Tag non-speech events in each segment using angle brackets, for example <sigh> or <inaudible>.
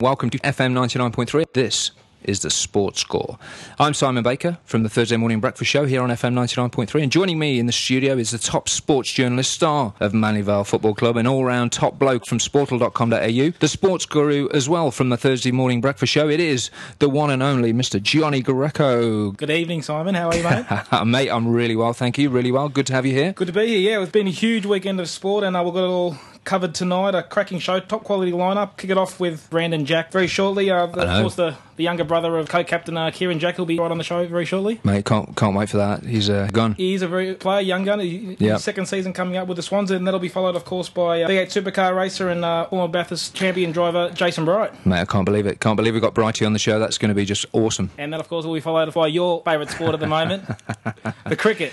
Welcome to FM 99.3. This is the Sports Score. I'm Simon Baker from the Thursday Morning Breakfast Show here on FM 99.3, and joining me in the studio is the top sports journalist, star of Manly Vale Football Club, and all-round top bloke from sportal.com.au, the sports guru as well from the Thursday Morning Breakfast Show. It is the one and only Mr. Johnny Greco. Good evening, Simon. How are you, mate? <laughs> mate, I'm really well, thank you. Really well. Good to have you here. Good to be here. Yeah, it's been a huge weekend of sport, and uh, we've got it all covered tonight. A cracking show, top quality lineup. Kick it off with Brandon Jack very shortly. Uh, of course, the, the younger brother of co-captain uh, Kieran Jack will be right on the show very shortly. Mate, can't can't wait for that. He's a gun. He's a very player, young gun. He, Yep. Second season coming up with the Swans, and that'll be followed, of course, by uh, V8 supercar racer and uh, former Bathurst champion driver Jason Bright. Mate, I can't believe it. Can't believe we got Brighty on the show. That's going to be just awesome. And that, of course, will be followed by your favourite sport at the moment, <laughs> the cricket.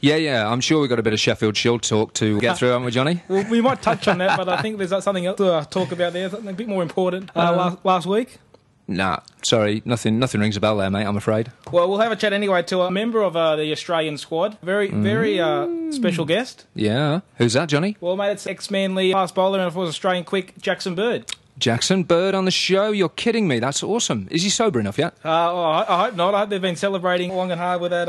Yeah, yeah. I'm sure we've got a bit of Sheffield Shield talk to get through, haven't we, Johnny? <laughs> Well, we might touch on that, but I think there's something else to uh, talk about there, something a bit more important. Uh, last, last week, Nah, sorry, nothing. Nothing rings a bell there, mate. I'm afraid. well, we'll have a chat anyway to a member of uh, the Australian squad, very, very uh, special guest. Yeah, who's that, Johnny? Well, mate, it's ex-Manly fast bowler and of course Australian quick Jackson Bird. Jackson Bird on the show. You're kidding me. That's awesome. Is he sober enough yet? Uh, well, I, I hope not. I hope they've been celebrating long and hard with that.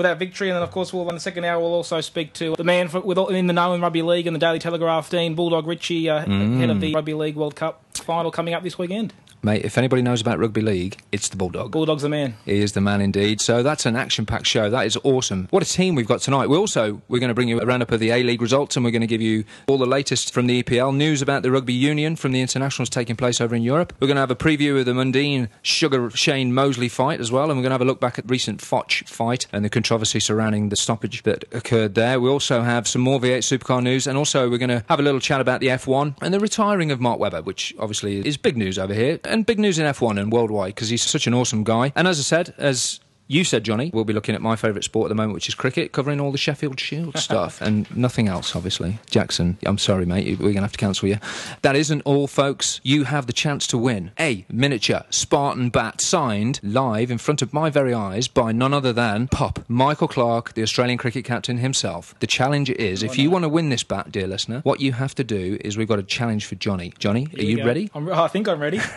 With that victory, and then of course, we'll in the second hour. We'll also speak to the man for, with all, in the know in rugby league and the Daily Telegraph, Dean Bulldog Ritchie, uh, head of the Rugby League World Cup final coming up this weekend. Mate, if anybody knows about rugby league, it's the Bulldog. Bulldog's the man. He is the man indeed. So that's an action-packed show. That is awesome. What a team we've got tonight. We also we're going to bring you a roundup of the A-League results, and we're going to give you all the latest from the EPL news about the rugby union from the internationals taking place over in Europe. We're going to have a preview of the Mundine Sugar Shane Mosley fight as well, and we're going to have a look back at the recent Foch fight and the controversy surrounding the stoppage that occurred there. We also have some more V8 Supercar news, and also we're going to have a little chat about the F1 and the retiring of Mark Webber, which obviously is big news over here and big news in F1 and worldwide because he's such an awesome guy. And as I said, as you said, Johnny, we'll be looking at my favourite sport at the moment, which is cricket, covering all the Sheffield Shield <laughs> stuff and nothing else, obviously. Jackson, I'm sorry, mate, we're going to have to cancel you. That isn't all, folks. You have the chance to win a miniature Spartan bat signed live in front of my very eyes by none other than Pup, Michael Clarke, the Australian cricket captain himself. The challenge is if you want to win this bat, dear listener, what you have to do is we've got a challenge for Johnny. Johnny, are you go. ready? I'm, I think I'm ready. <laughs>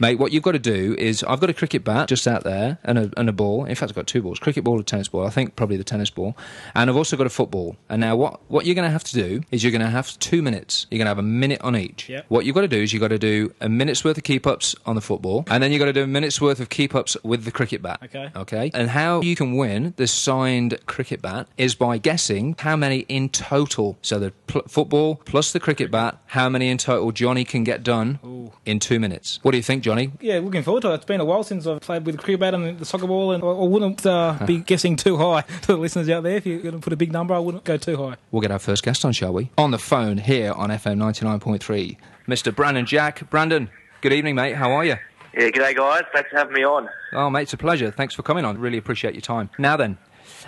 Mate, what you've got to do is I've got a cricket bat just out there and a, and a ball. In fact, I've got two balls cricket ball and tennis ball. I think probably the tennis ball. And I've also got a football. And now, what, what you're going to have to do is you're going to have two minutes. You're going to have a minute on each. Yep. What you've got to do is you've got to do a minute's worth of keep ups on the football. And then you've got to do a minute's worth of keep ups with the cricket bat. Okay. Okay. And how you can win the signed cricket bat is by guessing how many in total. So the pl- football plus the cricket bat, how many in total Johnny can get done in two minutes. What do you think, Johnny? Yeah, looking forward to it. It's been a while since I've played with the cricket bat and the soccer ball, and I I wouldn't uh, be <laughs> guessing too high <laughs> to the listeners out there. If you're going to put a big number, I wouldn't go too high. We'll get our first guest on, shall we? On the phone here on FM 99.3, Mr. Brandon Jack. Brandon, good evening, mate. How are you? Yeah, g'day guys. Thanks for having me on. Oh, mate, it's a pleasure. Thanks for coming on. Really appreciate your time. Now then,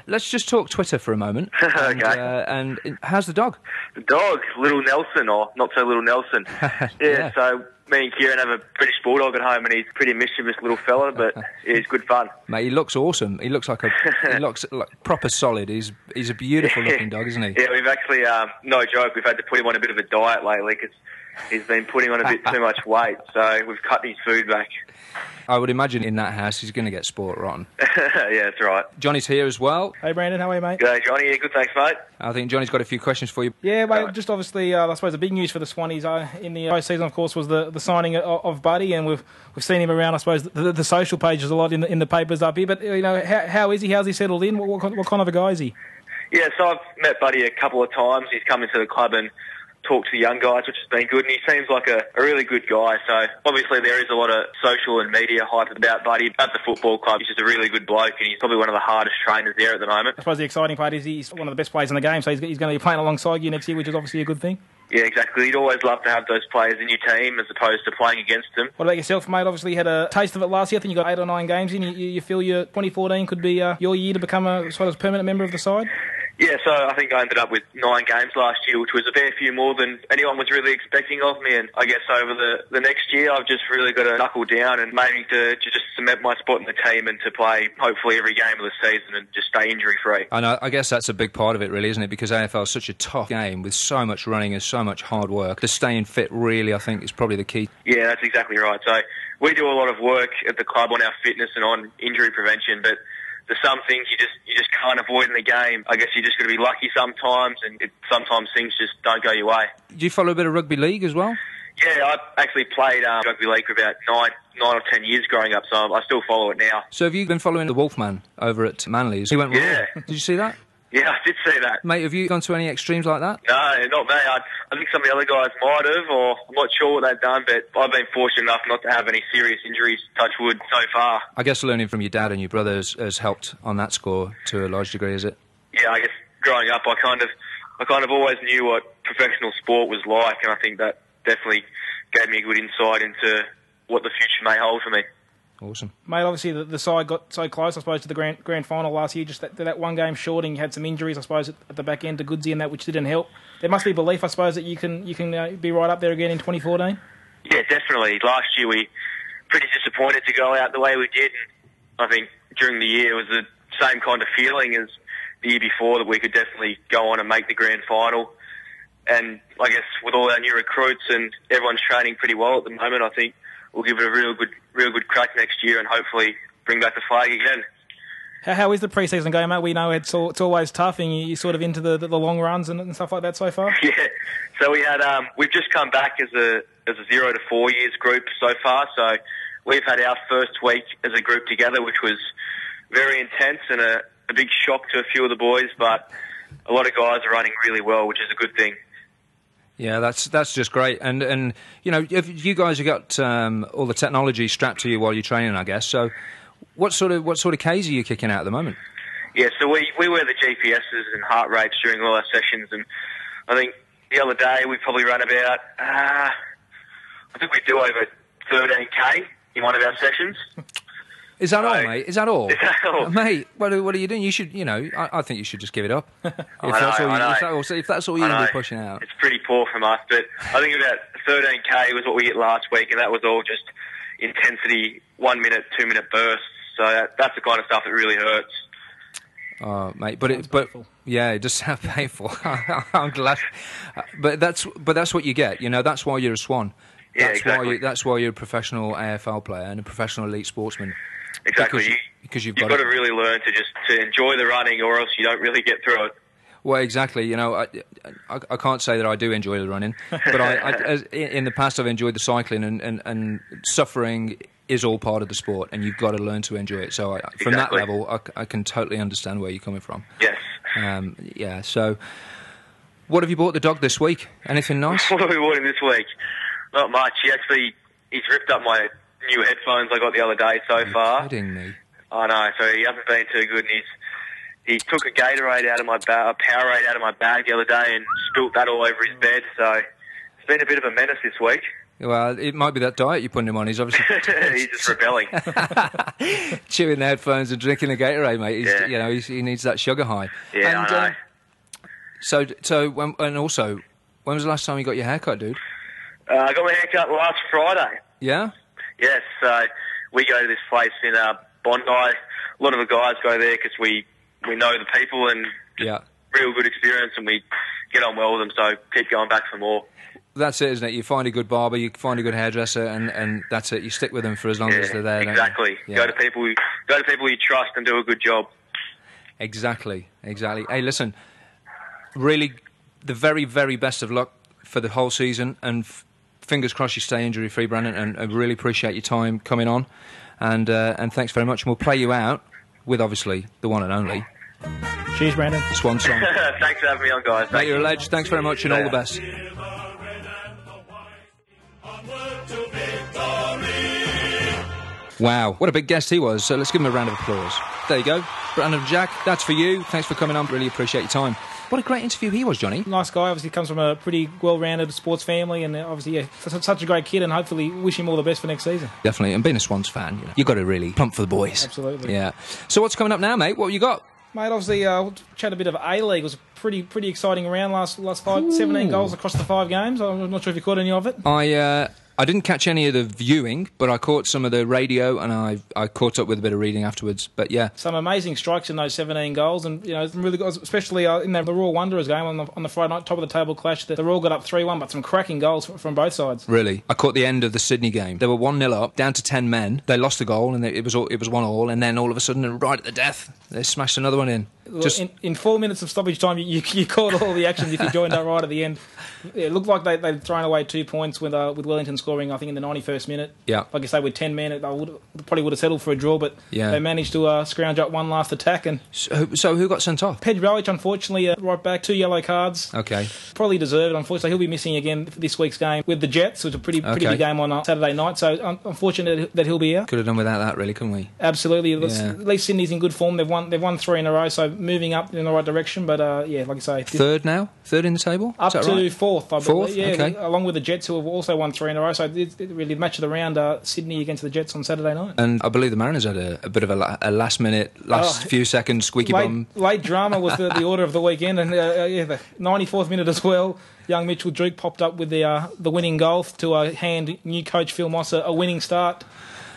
let's just talk Twitter for a moment. <laughs> And, Okay. uh, and uh, how's the dog? The dog, little Nelson, or not so little Nelson. yeah, Yeah. so me and Kieran have a British bulldog at home, and he's a pretty mischievous little fella, but <laughs> he's good fun. Mate, he looks awesome. He looks like a he <laughs> looks like proper solid. He's he's a beautiful looking dog, isn't he? <laughs> Yeah, we've actually, um, no joke, we've had to put him on a bit of a diet lately because he's been putting on a bit too much weight, so we've cut his food back. I would imagine in that house he's going to get sport rotten. <laughs> yeah, that's right. Johnny's here as well. Hey, Brandon, how are you, mate? G'day, Johnny. Yeah, good, thanks, mate. I think Johnny's got a few questions for you. Yeah, mate. Just obviously, uh, I suppose the big news for the Swannies uh, in the postseason, of course, was the, the signing of, of Buddy, and we've we've seen him around. I suppose the, the social pages a lot in the, in the papers up here. But uh, you know, how, how is he? How's he settled in? What, what, kind- what kind of a guy is he? Yeah, so I've met Buddy a couple of times. He's come into the club and talked to the young guys, which has been good. And he seems like a, a really good guy. So obviously there is a lot of social and media hype about Buddy at the football club. He's just a really good bloke, and he's probably one of the hardest trainers there at the moment. I suppose the exciting part is he's one of the best players in the game, so he's, he's going to be playing alongside you next year, which is obviously a good thing. Yeah, exactly. You'd always love to have those players in your team as opposed to playing against them. What about yourself, mate? Obviously, you had a taste of it last year. I think you got eight or nine games in. You, you you feel your 2014 could be uh, your year to become a sort of permanent member of the side? Yeah, so I think I ended up with nine games last year, which was a fair few more than anyone was really expecting of me. And I guess over the, the next year, I've just really got to knuckle down and maybe to, to just cement my spot in the team and to play hopefully every game of the season and just stay injury free. And I, I guess that's a big part of it, really, isn't it? Because AFL is such a tough game with so much running and so much hard work. To staying fit, really, I think, is probably the key. Yeah, that's exactly right. So we do a lot of work at the club on our fitness and on injury prevention, but there's some things you just you just can't avoid in the game. I guess you just got to be lucky sometimes, and it, sometimes things just don't go your way. Do you follow a bit of rugby league as well? Yeah, I actually played um, rugby league for about nine, nine or ten years growing up, so I still follow it now. So have you been following the Wolfman over at Manly's? He went Yeah. Did you see that? Yeah, I did see that. Mate, have you gone to any extremes like that? No, not me. I, I think some of the other guys might have, or I'm not sure what they've done, but I've been fortunate enough not to have any serious injuries, touch wood, so far. I guess learning from your dad and your brother has, has helped on that score to a large degree, is it? Yeah, I guess growing up, I kind of, I kind of always knew what professional sport was like, and I think that definitely gave me a good insight into what the future may hold for me. Awesome. Mate, obviously the, the side got so close, I suppose, to the grand grand final last year. Just that, that one game short, and you had some injuries, I suppose, at, at the back end to Goodsy and that, which didn't help. There must be belief, I suppose, that you can you can uh, be right up there again in 2014. Yeah, definitely. Last year we pretty disappointed to go out the way we did. And I think during the year it was the same kind of feeling as the year before that we could definitely go on and make the grand final. And I guess with all our new recruits and everyone's training pretty well at the moment, I think we'll give it a real good, real good crack next year and hopefully bring back the flag again. How, how is the preseason going, mate? We know it's all, it's always tough, and you, you're sort of into the, the, the long runs and, and stuff like that so far. <laughs> Yeah. So we had um, we've just come back as a as a zero to four years group so far. So we've had our first week as a group together, which was very intense and a, a big shock to a few of the boys. But a lot of guys are running really well, which is a good thing. Yeah, that's that's just great. And and you know, if you guys have got um, all the technology strapped to you while you're training, I guess. So, what sort of what sort of K's are you kicking out at the moment? Yeah, so we, we wear the GPSs and heart rates during all our sessions, and I think the other day we probably ran about, uh, I think we do over 13k in one of our sessions. <laughs> Is that all, mate? Is that all? Is that all? <laughs> Mate? What are, what are you doing? You should, you know, I, I think you should just give it up. <laughs> If I that's know, all, you, if, that also, if, that's all you're going to be pushing out. It's pretty poor from us, but I think about 13k was what we hit last week, and that was all just intensity, one minute, two minute bursts. So that, that's the kind of stuff that really hurts. Oh, mate, but it, but painful. yeah, it does sound <laughs> painful. I'm glad, but that's but that's what you get. You know, that's why you're a swan. Yeah, that's why exactly. you, that's why you're a professional AFL player and a professional elite sportsman. Exactly. Because, you, because you've you've got, got to really learn to just to enjoy the running, or else you don't really get through it. Well, exactly. You know, I, I, I can't say that I do enjoy the running, but I, I as, in the past I've enjoyed the cycling, and, and, and suffering is all part of the sport, and you've got to learn to enjoy it. So I, from that level, I, can totally understand where you're coming from. Yes. Um, yeah. So, what have you bought the dog this week? Anything nice? <laughs> What have we bought him this week? Not much. He actually he's ripped up my new headphones I got the other day so far. Kidding me? I know, so he hasn't been too good. And he's he took a Gatorade out of my ba- a Powerade out of my bag the other day and spilt that all over his bed. So it's been a bit of a menace this week. Well, it might be that diet you're putting him on. He's obviously <laughs> he's just rebelling. <laughs> chewing the headphones and drinking the Gatorade, mate. He's, Yeah. You know, he's, he needs that sugar high. Yeah, and, I know. um, so, so, when, and also, when was the last time you got your haircut, dude? Uh, I got my haircut last Friday. Yeah. Yes, so we go to this place in uh, Bondi. A lot of the guys go there because we we know the people and Yeah. real good experience, and we get on well with them. So keep going back for more. That's it, isn't it? You find a good barber, you find a good hairdresser, and, and that's it. You stick with them for as long as they're there. exactly. Yeah. Go to people. You, go to people you trust and do a good job. Exactly, exactly. Hey, listen, really, the very, very best of luck for the whole season, and f- fingers crossed you stay injury free, Brandon. And I really appreciate your time coming on, and uh, and thanks very much. And we'll play you out with obviously the one and only Cheers, Brandon. Swan Song. <laughs> Thanks for having me on, guys. Mate, Thank you're a you. ledge. Thanks very much, and all the best. Wow, what a big guest he was. So let's give him a round of applause. There you go. Brandon and Jack, that's for you. Thanks for coming on. Really appreciate your time. What a great interview he was, Johnny. Nice guy. Obviously, comes from a pretty well-rounded sports family, and uh, obviously, yeah, such, a great kid. And hopefully, wish him all the best for next season. Definitely. And being a Swans fan, you know, you've got to really pump for the boys. Absolutely. Yeah. So what's coming up now, mate? What you got? Mate, obviously, uh, we'll chat a bit of A League. It was a pretty pretty exciting round last last five, 17 goals across the five games. I'm not sure if you caught any of it. I uh, I didn't catch any of the viewing, but I caught some of the radio and I I caught up with a bit of reading afterwards. But yeah, Some amazing strikes in those 17 goals, and you know, some really good, especially uh, in the, Roar Wanderers game on the on the Friday night, top of the table clash. The, the Roar got up 3 1, but some cracking goals from, from both sides. really, I caught the end of the Sydney game. They were one 0 up, down to ten men. They lost a goal, and it was all, it was one all. And then all of a sudden, right at the death, they smashed another one in. Just in, in four minutes of stoppage time, you, you, caught all the actions if you joined that right at the end. It looked like they, they'd thrown away two points with uh, with Wellington scoring, I think, in the 91st minute. Yeah. Like I say, with 10 men, they would, probably would have settled for a draw, but Yeah. they managed to uh, scrounge up one last attack. And so, so who got sent off? Pedro Rolich, unfortunately, uh, right back, two yellow cards. Okay, Probably deserved. Unfortunately, he'll be missing again this week's game with the Jets. which is a pretty pretty Okay. big game on uh, Saturday night, so un- unfortunate that he'll be out. could have done without that, really, couldn't we? Absolutely. Yeah. At least Sydney's in good form. They've won. They've won three in a row, so moving up in the right direction. But uh, yeah, like I say, Third now, third in the table. up to right? fourth. I Fourth? Yeah, Okay. along with the Jets, who have also won three in a row. So it's it really the match of the round. Uh, Sydney against the Jets on Saturday night. And I believe the Mariners had a, a bit of a, a last minute, last Oh, few seconds squeaky bum. Late, late drama was the, the order of the weekend, and uh, uh, yeah, the 94th minute as well. Young Mitchell Duke popped up with the uh, the winning goal to uh, hand new coach Phil Moss a, a winning start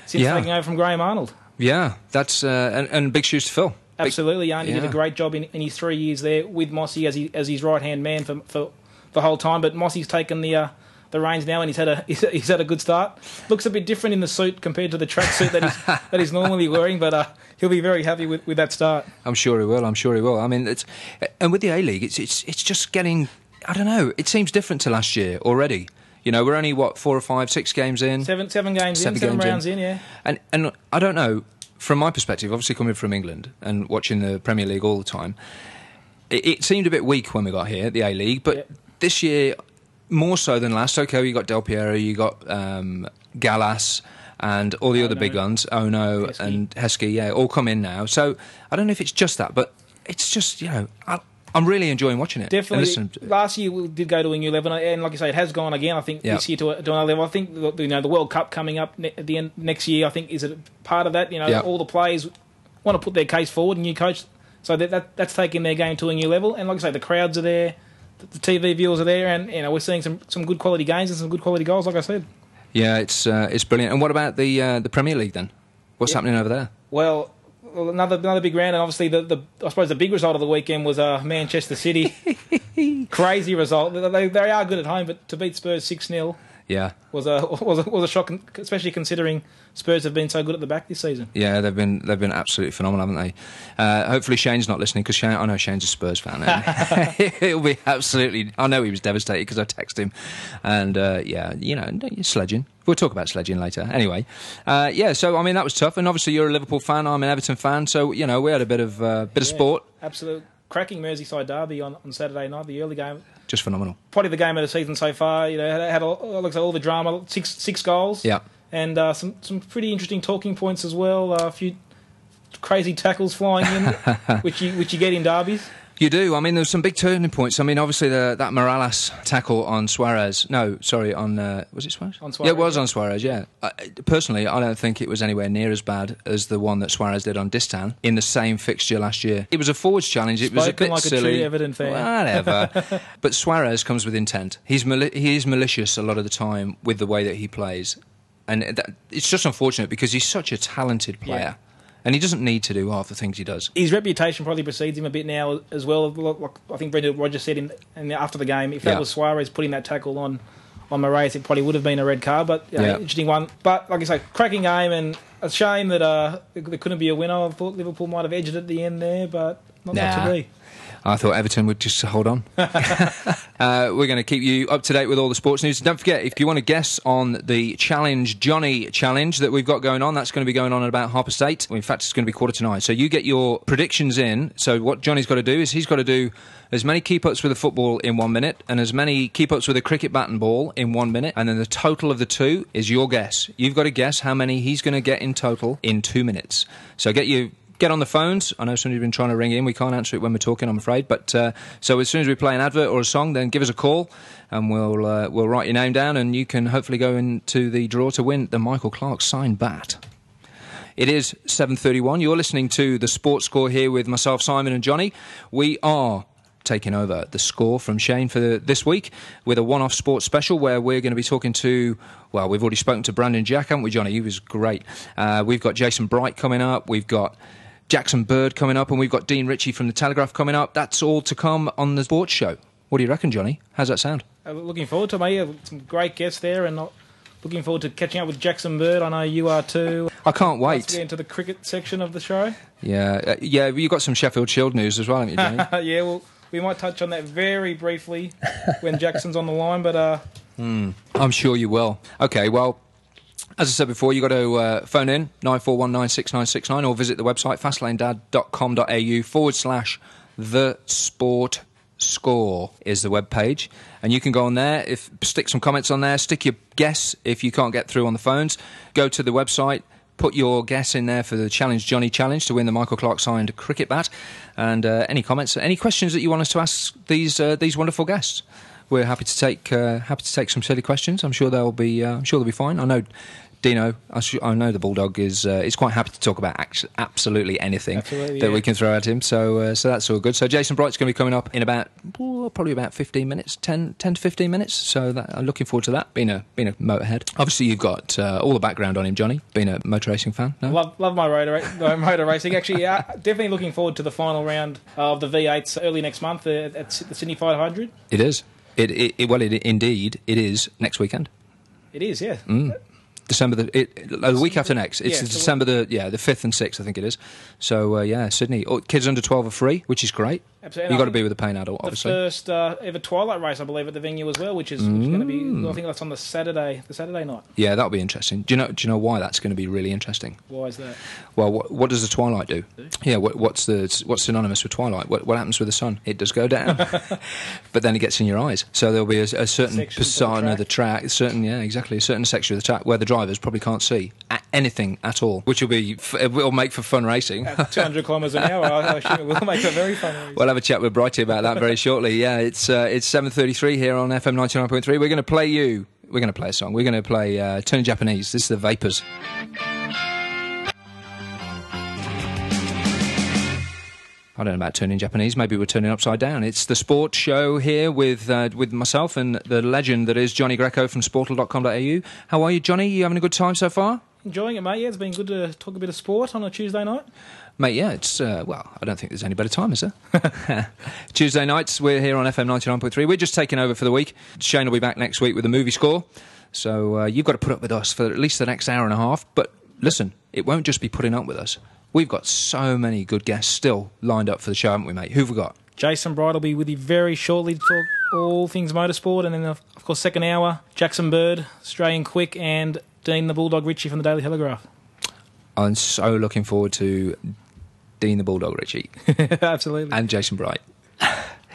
since Yeah. taking over from Graham Arnold. Yeah, that's uh, and, and big shoes to fill. Absolutely, Yarn. He did a great job in, in his three years there with Mossy as he, as his right hand man for, for the whole time. But Mossy's taken the uh, the reins now, and he's had a <laughs> he's, he's had a good start. Looks a bit different in the suit compared to the tracksuit that he's <laughs> that he's normally wearing, but uh, he'll be very happy with, with that start. I'm sure he will. I'm sure he will. I mean, it's and with the A League, it's it's it's just getting. I don't know. It seems different to last year already. You know, we're only what four or five, six games in, Seven seven games Seven in, seven games in. rounds in, yeah. and and I don't know. From my perspective, obviously coming from England and watching the Premier League all the time, it, it seemed a bit weak when we got here, the A League. But Yeah. this year, more so than last. Okay, you got Del Piero, you got um, Gallas, and all the other Ono. big guns, Ono Heskey. and Heskey, yeah, all come in now. So I don't know if it's just that, but it's just you know I, I'm really enjoying watching it. Definitely. listening to it. Last year we did go to a new level, and like I say, it has gone again. I think Yeah. this year to, a, to another level. I think the- you know the World Cup coming up ne- at the end next year. I think is a part of that. You know, Yeah. all the players want to put their case forward. New coach, so that, that that's taking their game to a new level. And like I say, the crowds are there, the, the TV viewers are there, and you know we're seeing some some good quality games and some good quality goals. Like I said. Yeah, it's uh, it's brilliant. And what about the uh, the Premier League then? What's Yeah. happening over there? Well, another another big round, and obviously the, the I suppose the big result of the weekend was uh, Manchester City. <laughs> Crazy result. They, they are good at home, but to beat Spurs six 0 Yeah, was a <laughs> was a, was a shock, especially considering Spurs have been so good at the back this season. yeah, they've been they've been absolutely phenomenal, haven't they? Uh, hopefully Shane's not listening because Shane, I know Shane's a Spurs fan. And <laughs> <laughs> he'll be absolutely. I know he was devastated because I texted him, and uh, yeah, you know, sledging. We'll talk about sledging later. Anyway, uh, yeah. So I mean, that was tough, and obviously you're a Liverpool fan. I'm an Everton fan, so you know we had a bit of uh, bit of sport. Absolute cracking Merseyside derby on, on Saturday night, the early game. Just phenomenal. Probably the game of the season so far. You know, had, had all, looks like all the drama, six six goals. Yeah. and uh, some some pretty interesting talking points as well. Uh, a few crazy tackles flying in, <laughs> which you which you get in derbies. You do. I mean, there's some big turning points. I mean, obviously the, that Mirallas tackle on Suarez. No, sorry, on uh, was it Suarez? On Suarez. Yeah, it was on Suarez. Yeah. I, personally, I don't think it was anywhere near as bad as the one that Suarez did on Distin in the same fixture last year. It was a forwards challenge. It was a bit like a silly. true Everton fan. Whatever. <laughs> but Suarez comes with intent. He's mali- he is malicious a lot of the time with the way that he plays, and that, it's just unfortunate because he's such a talented player. And he doesn't need to do half the things he does. His reputation probably precedes him a bit now as well. Like I think Brendan Rodgers said in, in after the game, if that Yeah. was Suarez putting that tackle on on Mirallas, it probably would have been a red card. But Yeah. interesting one. But like I say, cracking game, and a shame that uh, there couldn't be a winner. I thought Liverpool might have edged it at the end there, but not, not to be. I thought Everton would just hold on. <laughs> uh, we're going to keep you up to date with all the sports news. Don't forget, if you want to guess on the challenge, Johnny challenge that we've got going on, that's going to be going on at about half past eight. Well, in fact, it's going to be quarter to nine. So you get your predictions in. So what Johnny's got to do is he's got to do as many keep ups with a football in one minute and as many keep ups with a cricket bat and ball in one minute. And then the total of the two is your guess. You've got to guess how many he's going to get in total in two minutes. So get you get on the phones. I know somebody's been trying to ring in. We can't answer it when we're talking, I'm afraid. But uh, so as soon as we play an advert or a song, then give us a call, and we'll uh, we'll write your name down, and you can hopefully go into the draw to win the Michael Clarke signed bat. It is 7:31. You're listening to the Sports Score here with myself, Simon, and Johnny. We are taking over the score from Shane for the, this week with a one-off sports special where we're going to be talking to. Well, we've already spoken to Brandon Jack, haven't we, Johnny? He was great. Uh, we've got Jason Bright coming up. We've got. Jackson Bird coming up, and we've got Dean Ritchie from the Telegraph coming up. That's all to come on the sports show. What do you reckon, Johnny? How's that sound? Uh, looking forward to it, mate. Some great guests there, and uh, looking forward to catching up with Jackson Bird. I know you are too. I can't Let's get wait. into the cricket section of the show. Yeah, uh, yeah. You got some Sheffield Shield news as well, haven't you, Johnny? <laughs> yeah, well, we might touch on that very briefly when <laughs> Jackson's on the line, but uh, I'm sure you will. Okay, well, as I said before, you've got to uh, phone in 94196969 or visit the website fastlanedad.com.au forward slash the sport score is the web page and you can go on there if stick some comments on there stick your guess if you can't get through on the phones go to the website put your guess in there for the challenge johnny challenge to win the michael clarke signed cricket bat and uh, any comments any questions that you want us to ask these uh, these wonderful guests we're happy to take uh, happy to take some silly questions. I'm sure they'll be uh, I'm sure they'll be fine. I know Dino. I, sh- I know the bulldog is uh, is quite happy to talk about act- absolutely anything Absolutely, that yeah. we can throw at him. So uh, so that's all good. So Jason Bright's going to be coming up in about oh, probably about 15 minutes, 10, 10 to 15 minutes. So that, I'm looking forward to that. Being a being a motorhead. Obviously you've got uh, all the background on him, Johnny. Being a motor racing fan. No? love love my motor, ra- my motor racing. Actually, yeah, definitely looking forward to the final round of the V8s early next month uh, at the Sydney 500. It is. It, it, it well it indeed it is next weekend. It is, yeah. Mm. December the it, uh, the week after next. It's Yeah, December the yeah the fifth and sixth I think it is. So uh, yeah, Sydney. Oh, kids under twelve are free, which is great. Absolutely. You've got to be with a paying adult, obviously. The first uh, ever Twilight race, I believe, at the venue as well, which is, which is going to be. I think that's on the Saturday, the Saturday night. Yeah, that'll be interesting. Do you know? Do you know why that's going to be really interesting? Why is that? Well, what, what does the twilight do? Yeah, what, what's the what's synonymous with twilight? What, what happens with the sun? It does go down, <laughs> but then it gets in your eyes. So there'll be a, a certain Sections the persona of the track. track, certain yeah, exactly, a certain section of the track where the drivers probably can't see anything at all, which will be f- it will make for fun racing. At 200 kilometres an hour, I, I assume it will make it very fun. <laughs> race. We'll have a chat with Brighty about that very shortly. <laughs> Yeah, it's uh, it's seven thirty three here on FM ninety nine point three. We're going to play you. We're going to play a song. We're going to play uh, Turning Japanese. This is the Vapors. I don't know about turning Japanese. Maybe we're turning upside down. It's the sports show here with uh, with myself and the legend that is Johnny Greco from Sportal.com.au. How are you, Johnny? You having a good time so far? Enjoying it, mate. Yeah, it's been good to talk a bit of sport on a Tuesday night. Mate, yeah, it's, uh, well, I don't think there's any better time, is there? <laughs> Tuesday nights, we're here on FM 99.3. We're just taking over for the week. Shane will be back next week with a movie score. So uh, you've got to put up with us for at least the next hour and a half. But listen, it won't just be putting up with us. We've got so many good guests still lined up for the show, haven't we, mate? Who've we got? Jason Bright will be with you very shortly to talk all things motorsport. And then, of course, second hour, Jackson Bird, Australian Quick, and Dean the Bulldog Ritchie from the Daily Telegraph. I'm so looking forward to Dean the Bulldog Ritchie <laughs> Absolutely. and Jason Bright.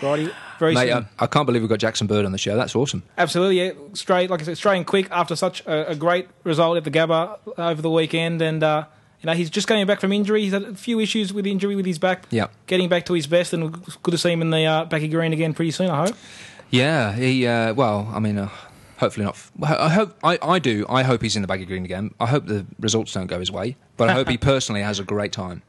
Righty, very Mate, soon. I, I can't believe we've got Jackson Bird on the show. That's awesome. Absolutely, yeah. Straight, like I said, straight and quick after such a, a great result at the Gabba over the weekend, and uh, you know he's just coming back from injury. He's had a few issues with injury with his back. Yeah. getting back to his best, and good to see him in the uh, baggy green again pretty soon. I hope. Yeah, he. Uh, well, I mean, uh, hopefully not. f- I hope. I, I do. I hope he's in the baggy green again. I hope the results don't go his way, but I hope he <laughs> personally has a great time.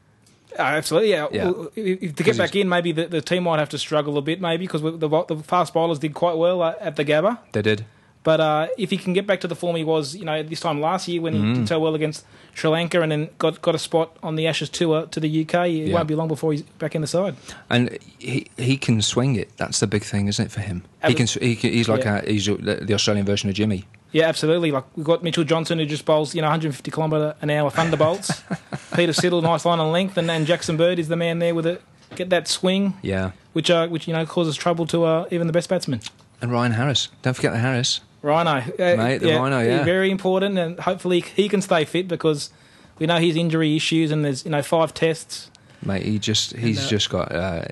Uh, absolutely, yeah. Yeah. Well, if, to get back in, maybe the, the team might have to struggle a bit, maybe because the, the fast bowlers did quite well uh, at the Gabba. They did. But uh, if he can get back to the form he was, you know, this time last year when Mm. he did so well against Sri Lanka and then got got a spot on the Ashes tour to the UK, it Yeah. won't be long before he's back in the side. And he he can swing it. That's the big thing, isn't it, for him? He can. He can he's like Yeah. a, he's the Australian version of Jimmy. Yeah, absolutely. Like we've got Mitchell Johnson who just bowls, you know, 150 kilometre an hour thunderbolts. <laughs> Peter Siddle, nice line and length, and then Jackson Bird is the man there with it. Get that swing, Yeah. which uh, which you know causes trouble to uh, even the best batsmen. And Ryan Harris. Don't forget the Harris. Rhino, uh, Mate, the Rhino, yeah. very important, and hopefully he can stay fit because we know his injury issues, and there's you know five tests. Mate, he just he's uh, just got uh,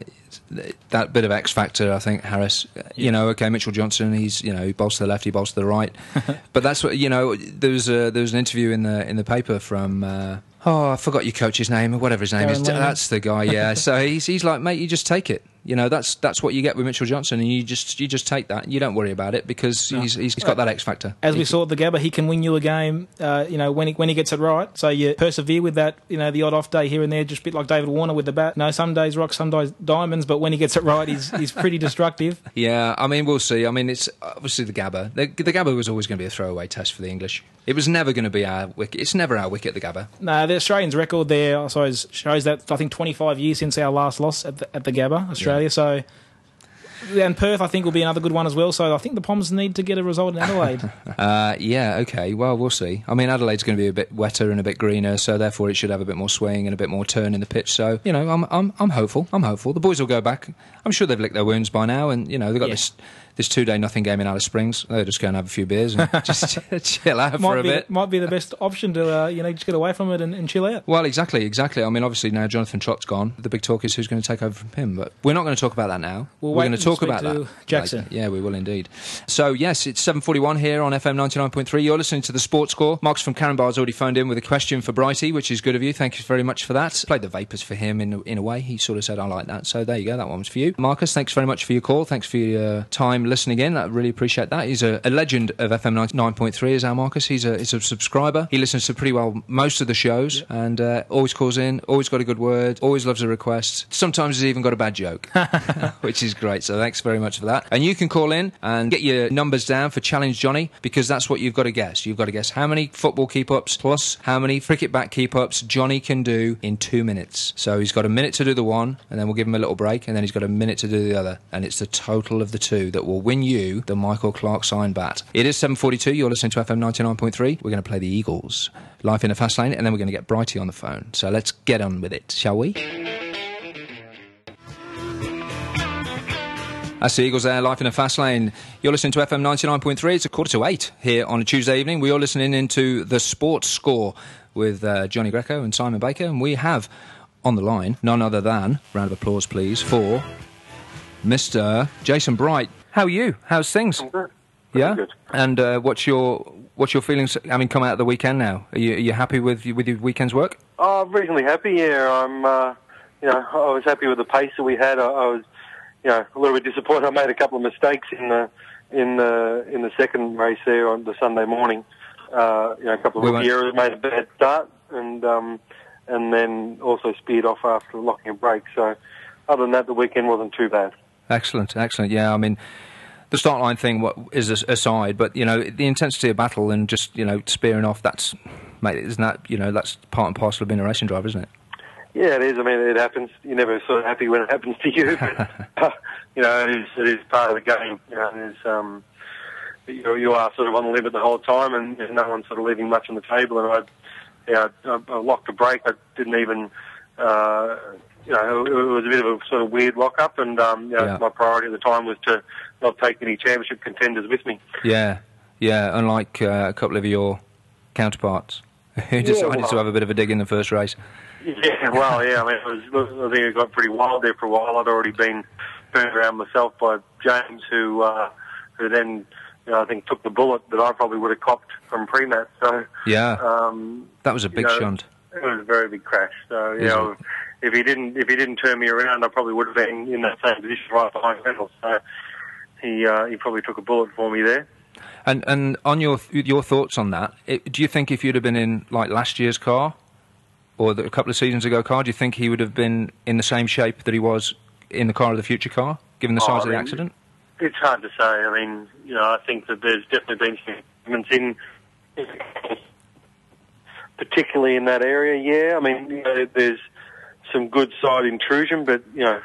that bit of X factor. I think Harris. You know, okay, Mitchell Johnson. He's you know he bowls to the left, he bowls to the right. <laughs> but that's what you know. There was a, there was an interview in the in the paper from. Uh, Oh, I forgot your coach's name, or whatever his name Darren is. Lehmann. That's the guy, yeah. so he's he's like, mate, you just take it. You know, that's that's what you get with Mitchell Johnson, and you just you just take that. You don't worry about it because he's he's got that X factor. As we saw at the Gabba, he can win you a game. Uh, you know when he when he gets it right. So you persevere with that. You know the odd off day here and there, just a bit like David Warner with the bat. No, some days rock, some days diamonds. But when he gets it right, he's he's pretty <laughs> destructive. Yeah, I mean we'll see. I mean it's obviously the Gabba. The, the Gabba was always going to be a throwaway test for the English. It was never going to be our wicket. It's never our wicket, the Gabba. No, the Australians' record there, I suppose, shows that I think 25 years since our last loss at the, at the Gabba, Australia. Yeah. So and Perth, I think, will be another good one as well. So I think the Poms need to get a result in Adelaide. <laughs> uh, yeah, okay. Well, we'll see. I mean, Adelaide's going to be a bit wetter and a bit greener, so therefore it should have a bit more swing and a bit more turn in the pitch. So you know, I'm I'm I'm hopeful. I'm hopeful. The boys will go back. I'm sure they've licked their wounds by now, and you know they've got yeah. this this two day nothing game in Alice Springs. They'll just go and have a few beers and <laughs> just <laughs> chill out for a be, bit. Might be the best option to uh, you know just get away from it and, and, chill out. Well, exactly, exactly. I mean, obviously now Jonathan Trott's gone. The big talk is who's going to take over from him, but we're not going to talk about that now. We'll we're going to talk about that. Jackson. yeah, we will indeed. So yes, it's seven forty one here on FM ninety nine point three. You're listening to the Sports Score. Mark's from Caringbah's already phoned in with a question for Brighty, which is good of you. Thank you very much for that. Played the Vapors for him in in a way. He sort of said I like that. So there you go. That one was for you, Marcus. Thanks very much for your call. Thanks for your time listening in. I really appreciate that. He's a, a legend of FM 99.3, is our Marcus. He's a, he's a subscriber. He listens to pretty well most of the shows yeah. and uh, always calls in, always got a good word, always loves a request. Sometimes he's even got a bad joke, <laughs> <laughs> which is great. So thanks very much for that. And you can call in and get your numbers down for Challenge Johnny because that's what you've got to guess. You've got to guess how many football keep ups plus how many cricket bat keep ups Johnny can do in two minutes. So he's got a minute to do the one, and then we'll give him a little break, and then he's got a minute to do the other. And it's the total of the two that will win you the Michael Clarke sign bat. It is 7.42. You're listening to FM 99.3. We're going to play the Eagles live in a fast lane, and then we're going to get Brighty on the phone. So let's get on with it, shall we? That's the Eagles there, Life in a fast lane. You're listening to FM 99.3. It's a quarter to eight here on a Tuesday evening. We are listening into the sports score with uh, Johnny Greco and Simon Baker, and we have on the line none other than, round of applause please, for Mr. Jason Bright. How are you? How's things? yeah. Good. And uh, what's your what's your feelings? I mean, come out of the weekend now. Are you, are you happy with with your weekend's work? I'm reasonably happy. Yeah, I'm. Uh, you know, I was happy with the pace that we had. I, I, was, you know, a little bit disappointed. I made a couple of mistakes in the in the in the second race there on the Sunday morning. Uh, you know, a couple of we errors, made a bad start, and um, and then also speared off after locking a brake. So, other than that, the weekend wasn't too bad. Excellent, excellent. Yeah, I mean, the start line thing is aside, but you know, the intensity of battle and just you know spearing off. That's, mate, isn't that you know that's part and parcel of being a racing driver, isn't it? Yeah, it is. I mean, it happens. You're never sort of happy when it happens to you, but <laughs> you know, it is. It is part of the game. You know, it is. Um, you, you are sort of on the limit the whole time, and there's no one sort of leaving much on the table. And I, yeah, I, I locked a brake. I didn't even. Uh, you know, it was a bit of a sort of weird lock up, and um, you know, yeah. my priority at the time was to not take any championship contenders with me. Yeah, yeah. Unlike uh, a couple of your counterparts <laughs> who decided yeah, well, to have a bit of a dig in the first race. Yeah, well, yeah. I mean, it was, I think it got pretty wild there for a while. I'd already been turned around myself by James, who uh, who then. You know, I think took the bullet that I probably would have copped from Premat. So yeah, um, that was a big you know, shunt. It was a very big crash. So you Is know, it? If he didn't if he didn't turn me around, I probably would have been in that same position right behind Reynolds. So he uh, he probably took a bullet for me there. And and on your your thoughts on that, it, do you think if you'd have been in like last year's car, or the, a couple of seasons ago car, do you think he would have been in the same shape that he was in the car of the future car, given the size oh, of the accident? It's hard to say. I mean, you know, I think that there's definitely been some improvements in, particularly in that area. Yeah, I mean, you know, there's some good side intrusion, but you know,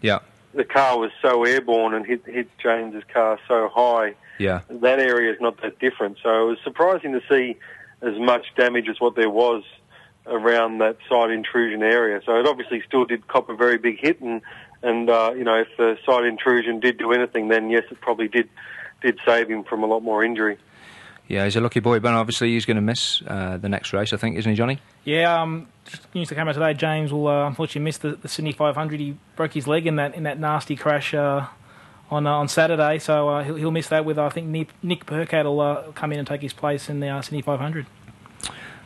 yeah, the car was so airborne and hit hit James's car so high. Yeah, that area is not that different. So it was surprising to see as much damage as what there was around that side intrusion area. So it obviously still did cop a very big hit, and and uh, you know if the side intrusion did do anything, then yes, it probably did did save him from a lot more injury. Yeah, he's a lucky boy, but obviously he's going to miss uh, the next race, I think, isn't he, Johnny? Yeah, um, just news to come out today. James will uh, unfortunately miss the, the, Sydney 500. He broke his leg in that in that nasty crash uh, on uh, on Saturday, so uh, he'll, he'll miss that. With I think Nick, Nick Percat will uh, come in and take his place in the Sydney 500.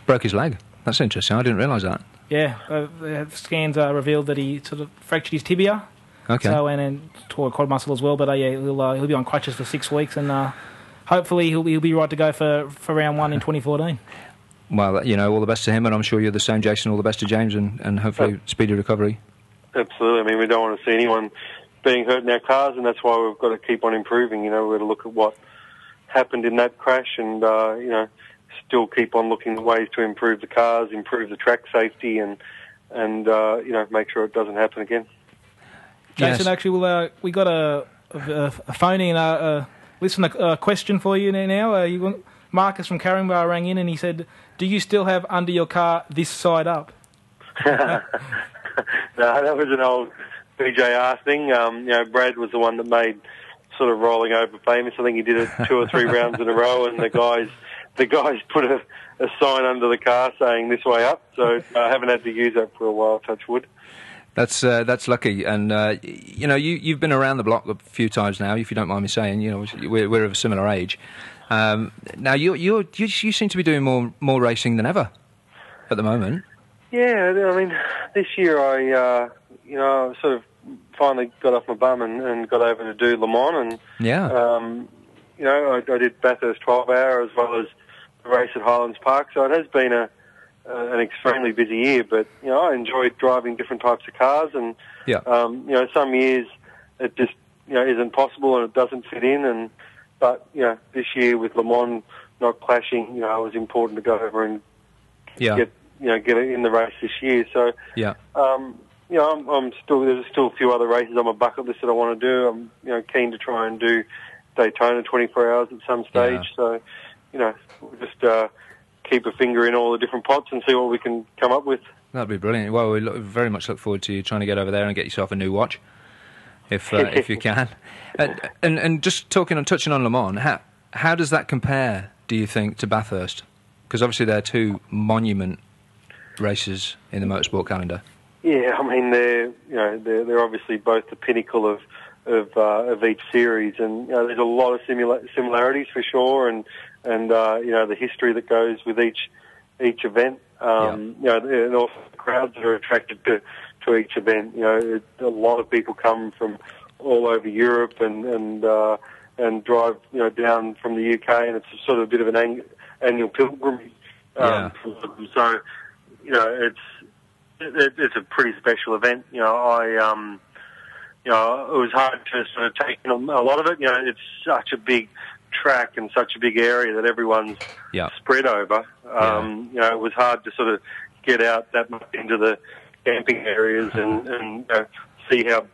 Broke his leg. That's interesting. I didn't realise that. Yeah, the scans revealed that he sort of fractured his tibia. Okay. So and then tore a quad muscle as well. But uh, yeah, he'll uh, he'll be on crutches for six weeks, and uh, hopefully he'll be, he'll be right to go for, for round one in <laughs> 2014. Well, you know, all the best to him, and I'm sure you're the same, Jason. All the best to James, and, and hopefully speedy recovery. Absolutely. I mean, we don't want to see anyone being hurt in our cars, and that's why we've got to keep on improving. You know, we've got to look at what happened in that crash, and uh, you know, still keep on looking at ways to improve the cars, improve the track safety, and and uh, you know, make sure it doesn't happen again. Jason, Yes. actually, well, uh, we got a, a, a phone in, uh, uh, listener uh, question for you now. Uh, you, want- Marcus from Caringbah rang in and he said, "Do you still have under your car this side up?" <laughs> no, that was an old BJR thing. Um, you know, Brad was the one that made sort of rolling over famous. I think he did it two or three rounds in a row, and the guys, the guys put a, a sign under the car saying "this way up." So I haven't had to use that for a while. Touch wood. That's uh, that's lucky, and uh, you know you you've been around the block a few times now. If you don't mind me saying, you know we're, we're of a similar age. Um, now you you you you seem to be doing more more racing than ever at the moment. Yeah, I mean, this year I, uh, you know, sort of finally got off my bum and, and got over to do Le Mans, and Yeah, um, you know, I, I did Bathurst 12 hour as well as the race at Highlands Park. So it has been a uh, an extremely busy year. But you know, I enjoyed driving different types of cars, and Yeah. um, you know, some years it just you know isn't possible and it doesn't fit in. And but you know, this year with Le Mans not clashing, you know, it was important to go over and yeah, get you know get it in the race this year. So yeah. um, you know, I'm, I'm still there's still a few other races on my bucket list that I want to do. I'm you know keen to try and do Daytona 24 hours at some stage. Yeah. So you know, we'll just uh, keep a finger in all the different pots and see what we can come up with. That'd be brilliant. Well, we look, very much look forward to you trying to get over there and get yourself a new watch, if uh, if you can. <laughs> And, and and just talking and touching on Le Mans, how how does that compare? Do you think to Bathurst? Because obviously they're two monument races in the motorsport calendar. Yeah, I mean they're you know they're, they're obviously both the pinnacle of of, uh, of each series, and you know, there's a lot of simula- similarities for sure, and and uh, you know the history that goes with each each event. Um, You know, and also the crowds that are attracted to to each event. You know, it, a lot of people come from all over Europe and and uh, and drive you know down from the UK, and it's sort of a bit of an ang- annual pilgrimage. Um, them. So, you know, it's it, it's a pretty special event. You know, I um, you know, it was hard to sort of take in a lot of it. You know, it's such a big track and such a big area that everyone's Yeah. spread over. Um, You know, it was hard to sort of get out that much into the camping areas and, and you see how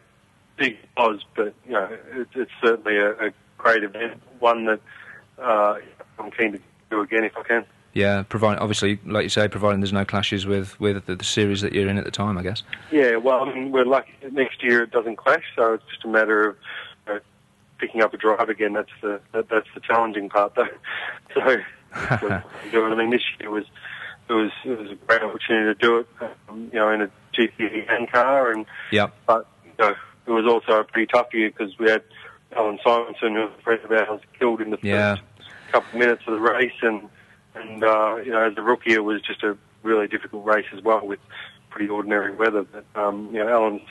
big it was. But you know, it, it's certainly a, a great event, one that uh, I'm keen to do again if I can. Yeah, providing obviously, like you say, providing there's no clashes with with the, the series that you're in at the time, I guess. Yeah, well, I mean, we're lucky that next year it doesn't clash, so it's just a matter of you know, picking up a drive again. That's the that, that's the challenging part, though. <laughs> So, that's what I'm doing. I mean, this year was it was it was a great opportunity to do it, um, you know, in a GT car, and Yeah, but you know, it was also a pretty tough year because we had Allan Simonsen, who was a friend of ours, killed in the Yeah. first couple of minutes of the race, and and uh, you know, as a rookie, it was just a really difficult race as well with pretty ordinary weather. But um, you know, Allan's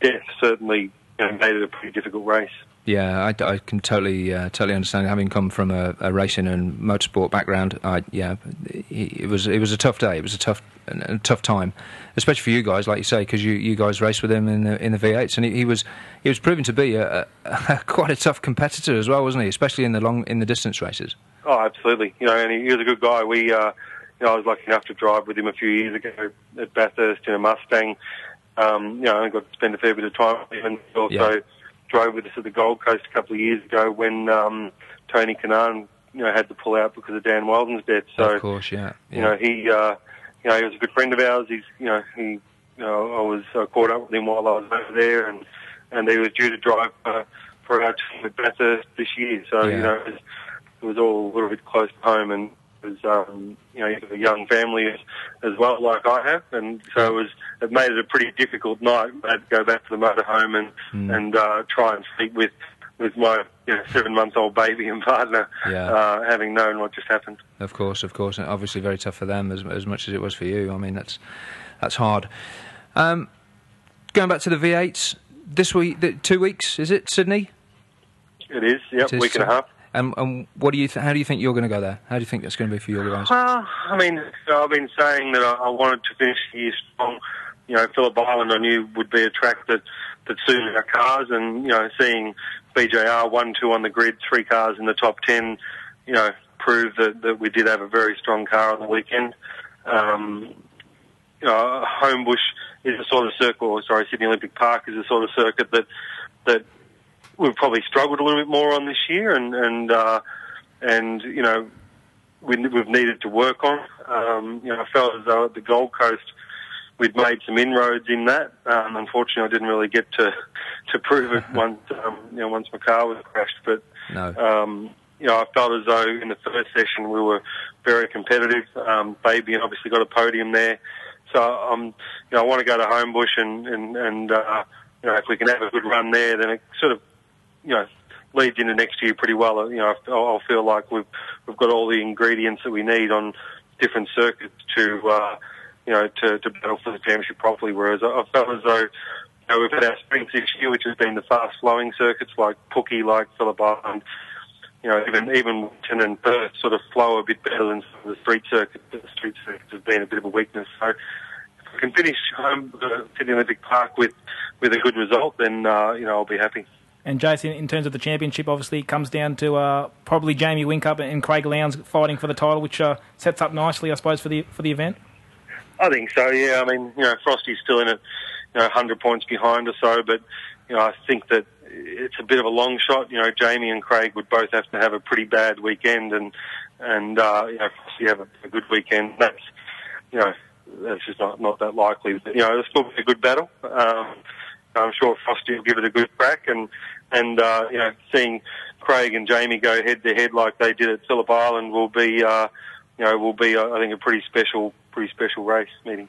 death certainly you know, made it a pretty difficult race. Yeah, I, I can totally uh, totally understand. Having come from a, a racing and motorsport background, I yeah, it, it was it was a tough day. It was a tough a tough time, especially for you guys, like you say, because you, you guys raced with him in the in the V8s, and he, he was he was proven to be a, a, <laughs> quite a tough competitor as well, wasn't he? Especially in the long in the distance races. Oh, absolutely. You know, and he, he was a good guy. We, uh, you know, I was lucky enough to drive with him a few years ago at Bathurst in a Mustang. Um, you know, I got to spend a fair bit of time with him, and also Yeah. Drove with us at the Gold Coast a couple of years ago when um, Tony Kanaan, you know, had to pull out because of Dan Wheldon's death. So, of course, yeah, yeah. you know, he, uh, you know, he was a good friend of ours. He's, you know, he, you know, I was uh, caught up with him while I was over there, and and he was due to drive uh, for our team at Bathurst this year. So, Yeah. you know, it was, it was all a little bit close to home, and was, um, you know, you have a young family as, as well, like I have, and so it was, it made it a pretty difficult night. I had to go back to the motorhome and Mm. and uh, try and sleep with with my you know, seven month old baby and <laughs> partner, Yeah. uh, having known what just happened. Of course, of course, and obviously very tough for them as as much as it was for you. I mean, that's that's hard. Um, going back to the V8s, this week, the, two weeks, is it, Sydney? It is, yep, It is, week and a half. And, and what do you? Th- how do you think you're going to go there? How do you think that's going to be for you guys? Well, I mean, I've been saying that I I wanted to finish the year strong. You know, Phillip Island I knew would be a track that, that suited our cars, and you know, seeing BJR one two on the grid, three cars in the top ten, you know, proved that, that we did have a very strong car on the weekend. Um, you know, Homebush is a sort of circuit, or sorry, Sydney Olympic Park is a sort of circuit that that we've probably struggled a little bit more on this year, and and uh, and you know we, we've needed to work on. Um, you know, I felt as though at the Gold Coast we'd made some inroads in that. Um, unfortunately, I didn't really get to to prove it <laughs> once um, you know once my car was crashed, but. No. Um, you know, I felt as though in the first session we were very competitive. Um, Fabian obviously got a podium there, so um, you know, I want to go to Homebush and and and uh, you know, if we can have a good run there, then it sort of you know leads into next year pretty well. You know, I'll, feel like we've we've got all the ingredients that we need on different circuits to uh, you know to, to battle for the championship properly. Whereas I, I felt as though you know, we've had our strengths this year, which has been the fast flowing circuits like Pookie, like Phillip Island. You know, even even Winton and Perth sort of flow a bit better than the street circuits. The street circuits have been a bit of a weakness. So if we can finish home uh, Sydney Olympic Park with with a good result, then uh, you know I'll be happy. And Jason, in terms of the championship, obviously it comes down to uh, probably Jamie Whincup and Craig Lowndes fighting for the title, which uh, sets up nicely, I suppose, for the for the event. I think so. Yeah, I mean, you know, Frosty's still in it, you know, hundred points behind or so, but you know, I think that it's a bit of a long shot. You know, Jamie and Craig would both have to have a pretty bad weekend, and and uh, you know, Frosty have a, a good weekend. That's you know, that's just not not that likely. But, you know, it'll still be a good battle. Um, I'm sure Frosty will give it a good crack, and and uh, you know, seeing Craig and Jamie go head to head like they did at Phillip Island will be, uh, you know, will be I think a pretty special, pretty special race meeting.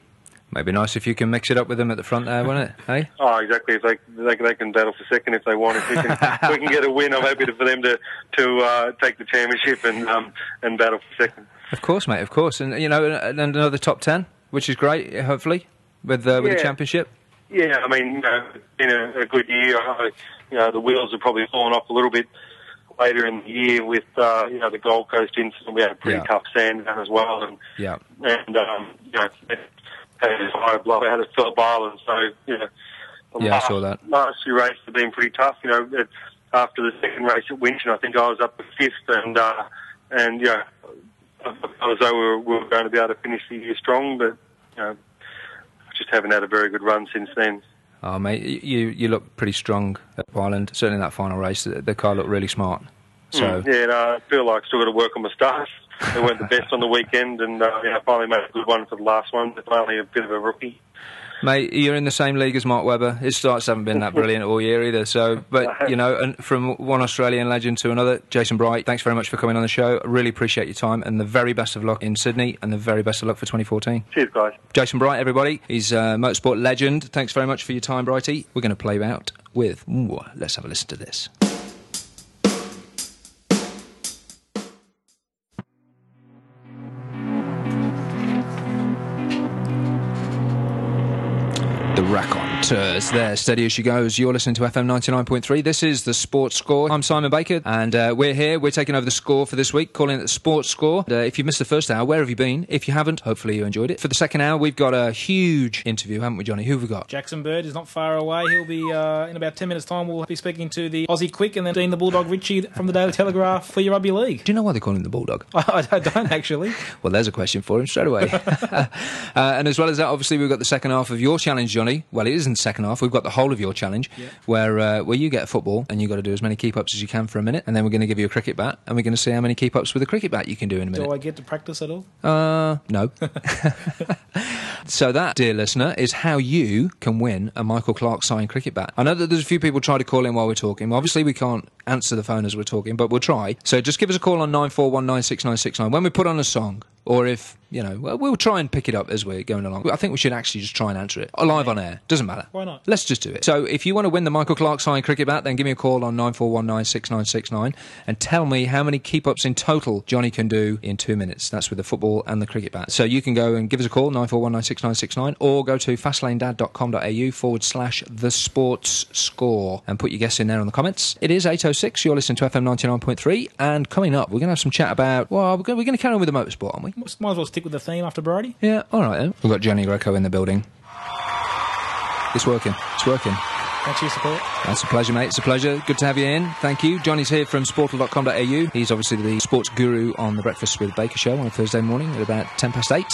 Maybe nice if you can mix it up with them at the front there, wouldn't it? <laughs> Hey. Oh, exactly. If they they, they can battle for second if they want. If we can, if we can get a win, I'm happy to, for them to to uh, take the championship and um, and battle for second. Of course, mate. Of course, and you know, and another top ten, which is great. Hopefully, with uh, with the championship. Yeah, I mean, you know, it's been a, a good year. I, you know, the wheels have probably fallen off a little bit later in the year with uh, you know the Gold Coast incident. We had a pretty Yeah. tough Sandown as well, and Yeah. and um, you know, had a high blowout at Phillip Island. So you know, Yeah, I saw that. last few races have been pretty tough. You know, it, after the second race at Winton, I think I was up to fifth, and uh, and you know, I felt as though we were, we were going to be able to finish the year strong, but you know, just haven't had a very good run since then. Oh, mate, you you look pretty strong at Ireland. Certainly in that final race, the, the car looked really smart. So Mm, yeah, no, I feel like I've still got to work on my stars. They weren't the best on the weekend, and uh, yeah, I finally made a good one for the last one. But finally, a bit of a rookie. Mate, you're in the same league as Mark Webber. His starts haven't been that brilliant all year either. So, but you know, and from one Australian legend to another, Jason Bright. Thanks very much for coming on the show. I really appreciate your time, and the very best of luck in Sydney, and the very best of luck for 2014. Cheers, guys. Jason Bright, everybody. He's a motorsport legend. Thanks very much for your time, Brighty. We're going to play out with. Ooh, let's have a listen to this. Raconteurs there, steady as she goes. You're listening to FM 99.3. This is the Sports Score. I'm Simon Baker, and uh, we're here. We're taking over the score for this week, calling it the Sports Score. Uh, if you missed the first hour, where have you been? If you haven't, hopefully you enjoyed it. For the second hour, we've got a huge interview, haven't we, Johnny? Who have we got? Jackson Bird is not far away. He'll be uh, in about 10 minutes' time. We'll be speaking to the Aussie Quick and then Dean the Bulldog Ritchie from the Daily Telegraph for your rugby league. Do you know why they call him the Bulldog? I, <laughs> I don't actually. Well, there's a question for him straight away. <laughs> <laughs> uh, and as well as that, obviously, we've got the second half of your challenge, Johnny. Well, it isn't second half. We've got the whole of your challenge, where uh, where you get a football and you've got to do as many keep ups as you can for a minute, and then we're going to give you a cricket bat, and we're going to see how many keep ups with a cricket bat you can do in a minute. Do I get to practice at all? Uh, no. <laughs> <laughs> so that, dear listener, is how you can win a Michael Clarke signed cricket bat. I know that there's a few people try to call in while we're talking. Obviously, we can't answer the phone as we're talking, but we'll try. So just give us a call on nine four one nine six nine six nine when we put on a song, or if you know, well, we'll try and pick it up as we're going along. I think we should actually just try and answer it live on air. Doesn't matter. Why not? Let's just do it. So if you want to win the Michael Clarke signed cricket bat, then give me a call on nine four one nine six nine six nine and tell me how many keep ups in total Johnny can do in two minutes. That's with the football and the cricket bat. So you can go and give us a call nine four one nine six 6969 or go to fastlanedad.com.au forward slash the sports score and put your guess in there on the comments. It is 8.06, you're listening to FM 99.3 and coming up we're going to have some chat about, well, we're going, we're going to carry on with the motorsport, aren't we? Might as well stick with the theme after Brody. Yeah, alright then. We've got Johnny Greco in the building. It's working, it's working. Thanks for your support. That's a pleasure, mate. It's a pleasure. Good to have you in. Thank you. Johnny's here from sportal.com.au. He's obviously the sports guru on the Breakfast with Baker show on a Thursday morning at about 10 past 8.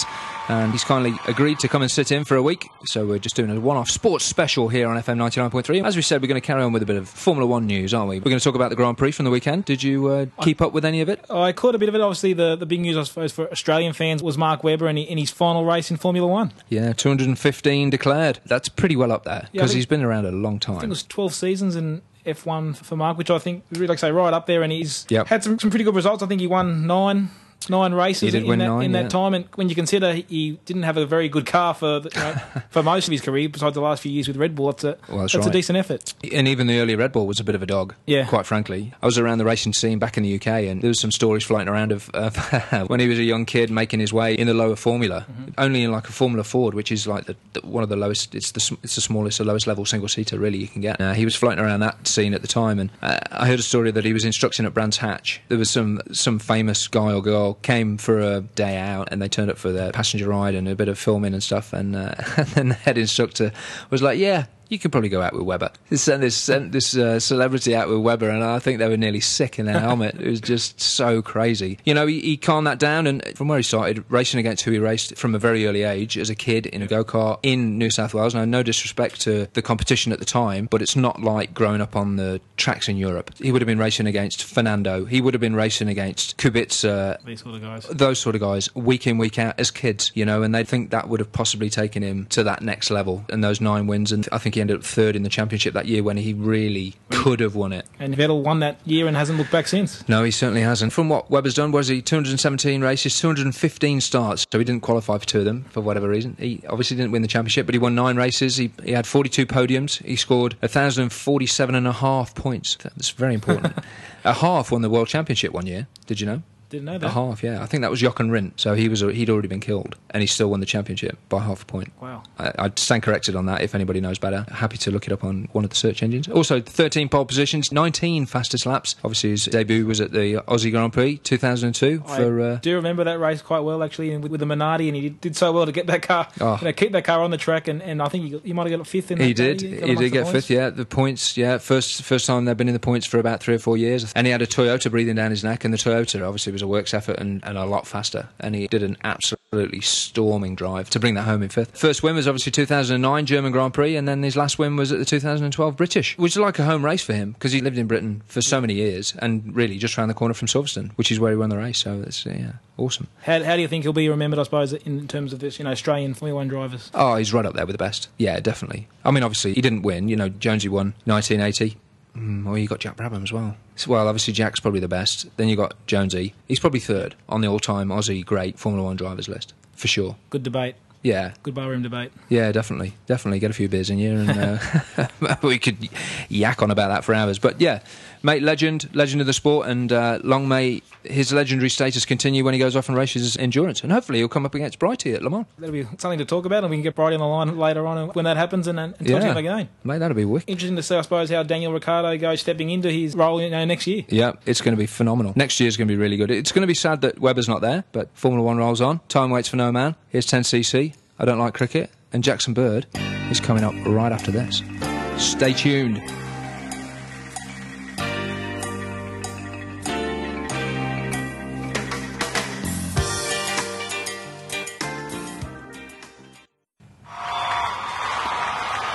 And he's kindly agreed to come and sit in for a week. So we're just doing a one off sports special here on FM 99.3. As we said, we're going to carry on with a bit of Formula One news, aren't we? We're going to talk about the Grand Prix from the weekend. Did you uh, keep up with any of it? I caught a bit of it. Obviously, the, the big news, I suppose, for Australian fans was Mark Webber in, in his final race in Formula One. Yeah, 215 declared. That's pretty well up there because I think- he's been around a long I think it was 12 seasons in F1 for Mark, which I think, really, like I say, right up there. And he's Yep. had some, some pretty good results. I think he won nine nine races in, that, nine, in yeah. that time. And when you consider he didn't have a very good car for the, you know, <laughs> for most of his career, besides the last few years with Red Bull, that's a, Well, that's that's a decent effort. And even the early Red Bull was a bit of a dog, Yeah. quite frankly. I was around the racing scene back in the UK, and there was some stories floating around of, of <laughs> when he was a young kid making his way in the lower Formula, Mm-hmm. only in like a Formula Ford, which is like the, the, one of the lowest. It's the it's the smallest, the lowest level single seater really you can get. Uh, he was floating around that scene at the time, and uh, I heard a story that he was instructing at Brands Hatch. There was some some famous guy or girl came for a day out, and they turned up for their passenger ride and a bit of filming and stuff, and, uh, <laughs> and then the head instructor was like, "Yeah." You could probably go out with Webber. They sent this sent this uh, celebrity out with Webber, and I think they were nearly sick in their helmet. It was just so crazy. You know, he, he calmed that down, and from where he started racing against who he raced from a very early age as a kid in a go kart in New South Wales. Now, no disrespect to the competition at the time, but it's not like growing up on the tracks in Europe. He would have been racing against Fernando. He would have been racing against Kubica, These sort of guys. those sort of guys week in week out as kids you know and they think that would have possibly taken him to that next level and those nine wins and i think he ended up third in the championship that year when he really could have won it. And Vettel won that year and hasn't looked back since. no he certainly hasn't. From what Webber's done was he 217 races 215 starts? So he didn't qualify for two of them for whatever reason. He obviously didn't win the championship but he won nine races. He, he had 42 podiums. He scored 1047 and a half points. That's very important. <laughs> A half won the world championship one year did you know Didn't know that. a half, yeah. I think that was Jochen Rindt. So he was he'd already been killed, and he still won the championship by half a point. Wow. I, I'd stand corrected on that if anybody knows better. Happy to look it up on one of the search engines. Also, 13 pole positions, 19 fastest laps. Obviously, his debut was at the Aussie Grand Prix 2002 for. I Uh, do remember that race quite well, actually, with, with the Minardi, and he did, did so well to get that car, Oh. you know, keep that car on the track, and, and I think he, he might have got fifth in that. he did. He amongst did get fifth. Yeah, the points. Yeah, first first time they've been in the points for about three or four years. And he had a Toyota breathing down his neck, and the Toyota obviously was a works effort and, and a lot faster. And he did an absolutely storming drive to bring that home in fifth. First win was obviously 2009 German Grand Prix, and then his last win was at the 2012 British, which is like a home race for him because he lived in Britain for so many years and really just round the corner from Silverstone, which is where he won the race. So it's yeah, awesome. How, how do you think he'll be remembered, I suppose, in terms of this, you know, Australian Formula One drivers? Oh, he's right up there with the best. Yeah, definitely. I mean, obviously, he didn't win. You know, Jonesy won 1980. Mm, well, you got Jack Brabham as well. So, well, obviously, Jack's probably the best. Then you got Jonesy. He's probably third on the all-time Aussie great Formula One drivers list for sure. Good debate. Yeah, Good barroom debate. yeah, definitely, definitely. Get a few beers in you, and uh, <laughs> we could yak on about that for hours. But yeah, mate, legend, legend of the sport, and uh, long may his legendary status continue when he goes off and races endurance, and hopefully he'll come up against Brighty at Le Mans. That'll be something to talk about, and we can get Brighty on the line later on when that happens and, and talk to him again. mate, that'll be wicked. Interesting to see, I suppose, how Daniel Ricciardo goes stepping into his role you know, next year. Yeah, it's going to be phenomenal. Next year is going to be really good. It's going to be sad that Webber's not there, but Formula One rolls on. Time waits for no man. Here's 10cc. I don't like cricket. And Jackson Bird is coming up right after this. Stay tuned.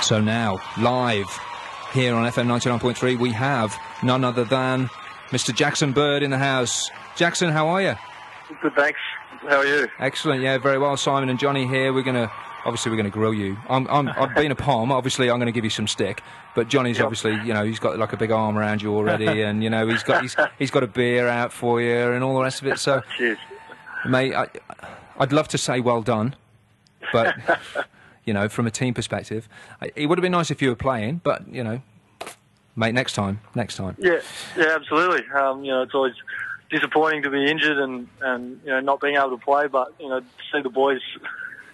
So now, live here on FM 99.3, we have none other than Mr. Jackson Bird in the house. Jackson, how are you? Good, thanks. How are you? Excellent, yeah, very well. Simon and Johnny here. We're gonna obviously we're gonna grill you. I'm, I'm I've been a palm. Obviously, I'm gonna give you some stick. But Johnny's Yep. obviously, you know, he's got like a big arm around you already, <laughs> and you know he's got he's, he's got a beer out for you and all the rest of it. So, Cheers. mate, I, I'd love to say well done, but <laughs> you know, from a team perspective, it would have been nice if you were playing. But you know, mate, next time, next time. Yeah, yeah, absolutely. Um, you know, it's always disappointing to be injured and, and you know not being able to play, but you know, to see the boys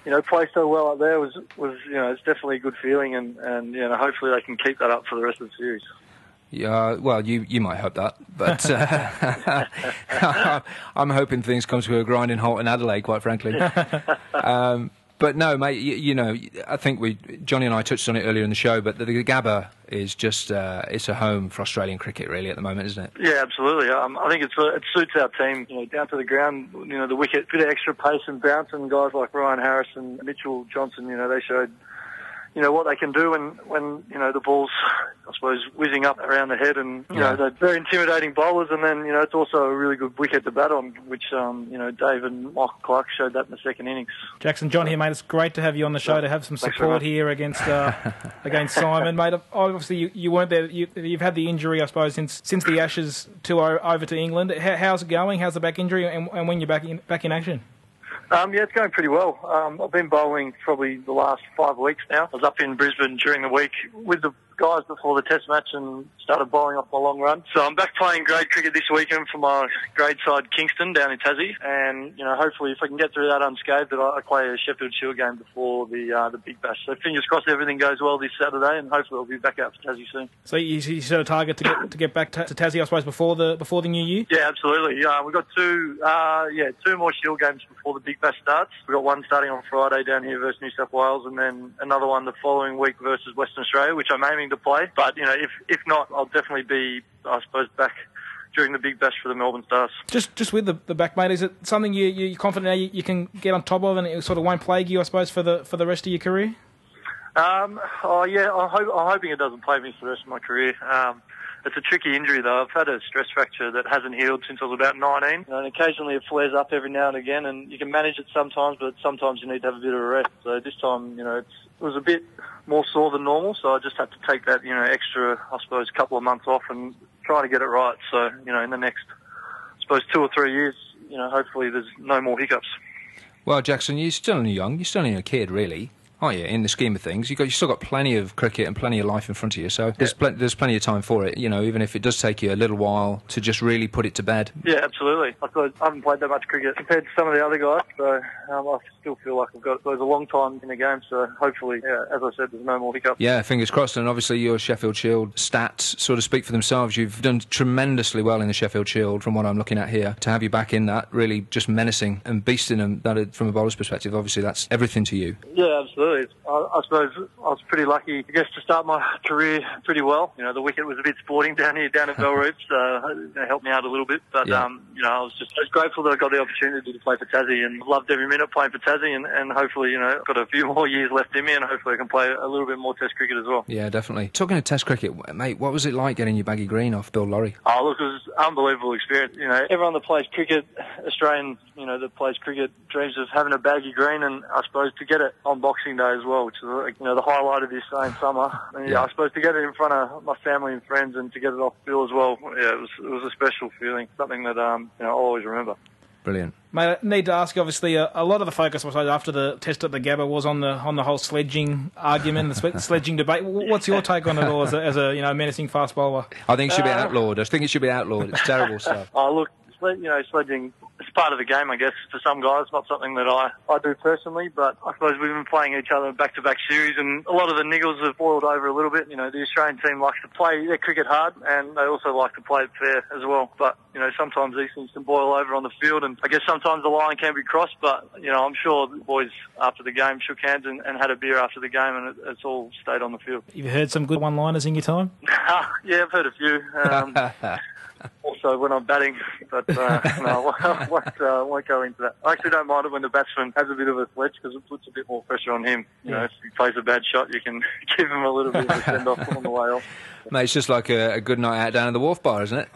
you know, play so well up there was was you know it's definitely a good feeling, and and you know hopefully they can keep that up for the rest of the series. Yeah, well, you, you might hope that, but uh, <laughs> <laughs> I'm hoping things come to a grinding halt in Adelaide, quite frankly. <laughs> Um, but no, mate. You, you, know, I think we Johnny and I touched on it earlier in the show, but the, the Gabba is just uh, it's a home for Australian cricket, really, at the moment, isn't it? Yeah, absolutely. Um, I think it's uh, it suits our team. You know, down to the ground. You know, the wicket, bit of extra pace and bounce, and guys like Ryan Harris and Mitchell Johnson. You know, they showed you know what they can do when when you know the ball's I suppose whizzing up around the head and you yeah. know they're very intimidating bowlers. And then you know it's also a really good wicket to bat on which um, you know Dave and Michael Clarke showed that in the second innings. Jackson John here mate. It's great to have you on the show to have some support here against uh, <laughs> against Simon. Mate obviously you, you weren't there. You, have had the injury I suppose since since the Ashes tour over to England. How's it going? How's the back injury? And, and when you're back in back in action? Um, yeah, it's going pretty well. Um, I've been bowling probably the last five weeks now. I was up in Brisbane during the week with the guys before the test match and started bowling off my long run. So I'm back playing grade cricket this weekend for my grade side Kingston down in Tassie. And, you know, hopefully if I can get through that unscathed, that I play a Sheffield Shield game before the uh, the Big Bash. So fingers crossed everything goes well this Saturday and hopefully I'll be back out for Tassie soon. So you, you set a target to get to get back to, to Tassie, I suppose, before the before the new year? Yeah, absolutely. Yeah, we've got two, uh, yeah, two more Shield games before the Big Bash starts. We've got one starting on Friday down here versus New South Wales and then another one the following week versus Western Australia, which I'm aiming to play. But, you know, if if not, I'll definitely be, I suppose, back during the big bash for the Melbourne Stars. Just just with the, the back, mate, is it something you, you're confident you, you can get on top of and it sort of won't plague you, I suppose, for the for the rest of your career? Um, oh yeah, I hope, I'm hoping it doesn't plague me for the rest of my career. Um, it's a tricky injury though. I've had a stress fracture that hasn't healed since I was about 19, and occasionally it flares up every now and again, and you can manage it sometimes, but sometimes you need to have a bit of a rest. So this time, you know, it was a bit more sore than normal, so I just had to take that, you know, extra, I suppose, couple of months off and try to get it right. So, you know, in the next, I suppose, two or three years, you know, hopefully there's no more hiccups. Well, Jackson, you're still only young. You're still only a kid, really aren't you? In the scheme of things, you got you still got plenty of cricket and plenty of life in front of you. So there's pl- there's plenty of time for it. You know, even if it does take you a little while to just really put it to bed. Yeah, absolutely. I, I haven't played that much cricket compared to some of the other guys, so um, I still feel like I've got there's a long time in the game. So hopefully, yeah, as I said, there's no more hiccups. Yeah, fingers crossed. And obviously, your Sheffield Shield stats sort of speak for themselves. You've done tremendously well in the Sheffield Shield, from what I'm looking at here. To have you back in that, really just menacing and beasting them. That from a bowler's perspective, obviously, that's everything to you. Yeah, absolutely. I, I suppose I was pretty lucky, I guess, to start my <laughs> career pretty well. You know, the wicket was a bit sporting down here, down at Bellerive, <laughs> so it helped me out a little bit. But, yeah. um, you know, I was just I was grateful that I got the opportunity to play for Tassie and loved every minute playing for Tassie and, and hopefully, you know, got a few <laughs> more years left in me and hopefully I can play a little bit more Test cricket as well. Yeah, definitely. Talking of Test cricket, mate, what was it like getting your baggy green off Bill Lawry? Oh, look, it was an unbelievable experience. You know, everyone that plays cricket, Australian, you know, that plays cricket dreams of having a baggy green and I suppose to get it on Boxing Day as well, which is, you know, the highlight of this same summer. And, yeah, I suppose to get it in front of my family and friends and to get it off Bill as well, yeah, it was it was a special feeling, something that um, you know I'll always remember. Brilliant. Mate, I need to ask. Obviously, uh, a lot of the focus, I suppose, after the test at the Gabba was on the on the whole sledging argument, the <laughs> sledging debate. What's your take on it all as a, as a you know menacing fast bowler? I think it should be uh, outlawed. I think it should be outlawed. It's terrible <laughs> stuff. Oh look, you know, sledging it's part of the game, I guess, for some guys. Not something that I, I do personally, but I suppose we've been playing each other back-to-back series, and a lot of the niggles have boiled over a little bit. You know, the Australian team likes to play their cricket hard, and they also like to play it fair as well. But you know, sometimes these things can boil over on the field, and I guess sometimes the line can be crossed. But you know, I'm sure the boys after the game shook hands and, and had a beer after the game, and it, it's all stayed on the field. You've heard some good one-liners in your time? <laughs> yeah, I've heard a few. Um, <laughs> also when I'm batting, but uh, <laughs> no, I won't, uh, won't go into that. I actually don't mind it when the batsman has a bit of a sledge because it puts a bit more pressure on him. You yeah. know, if he plays a bad shot, you can <laughs> give him a little bit of a send off on the way off. <laughs> Mate, it's just like a, a, good night out down at the wharf bar, isn't it?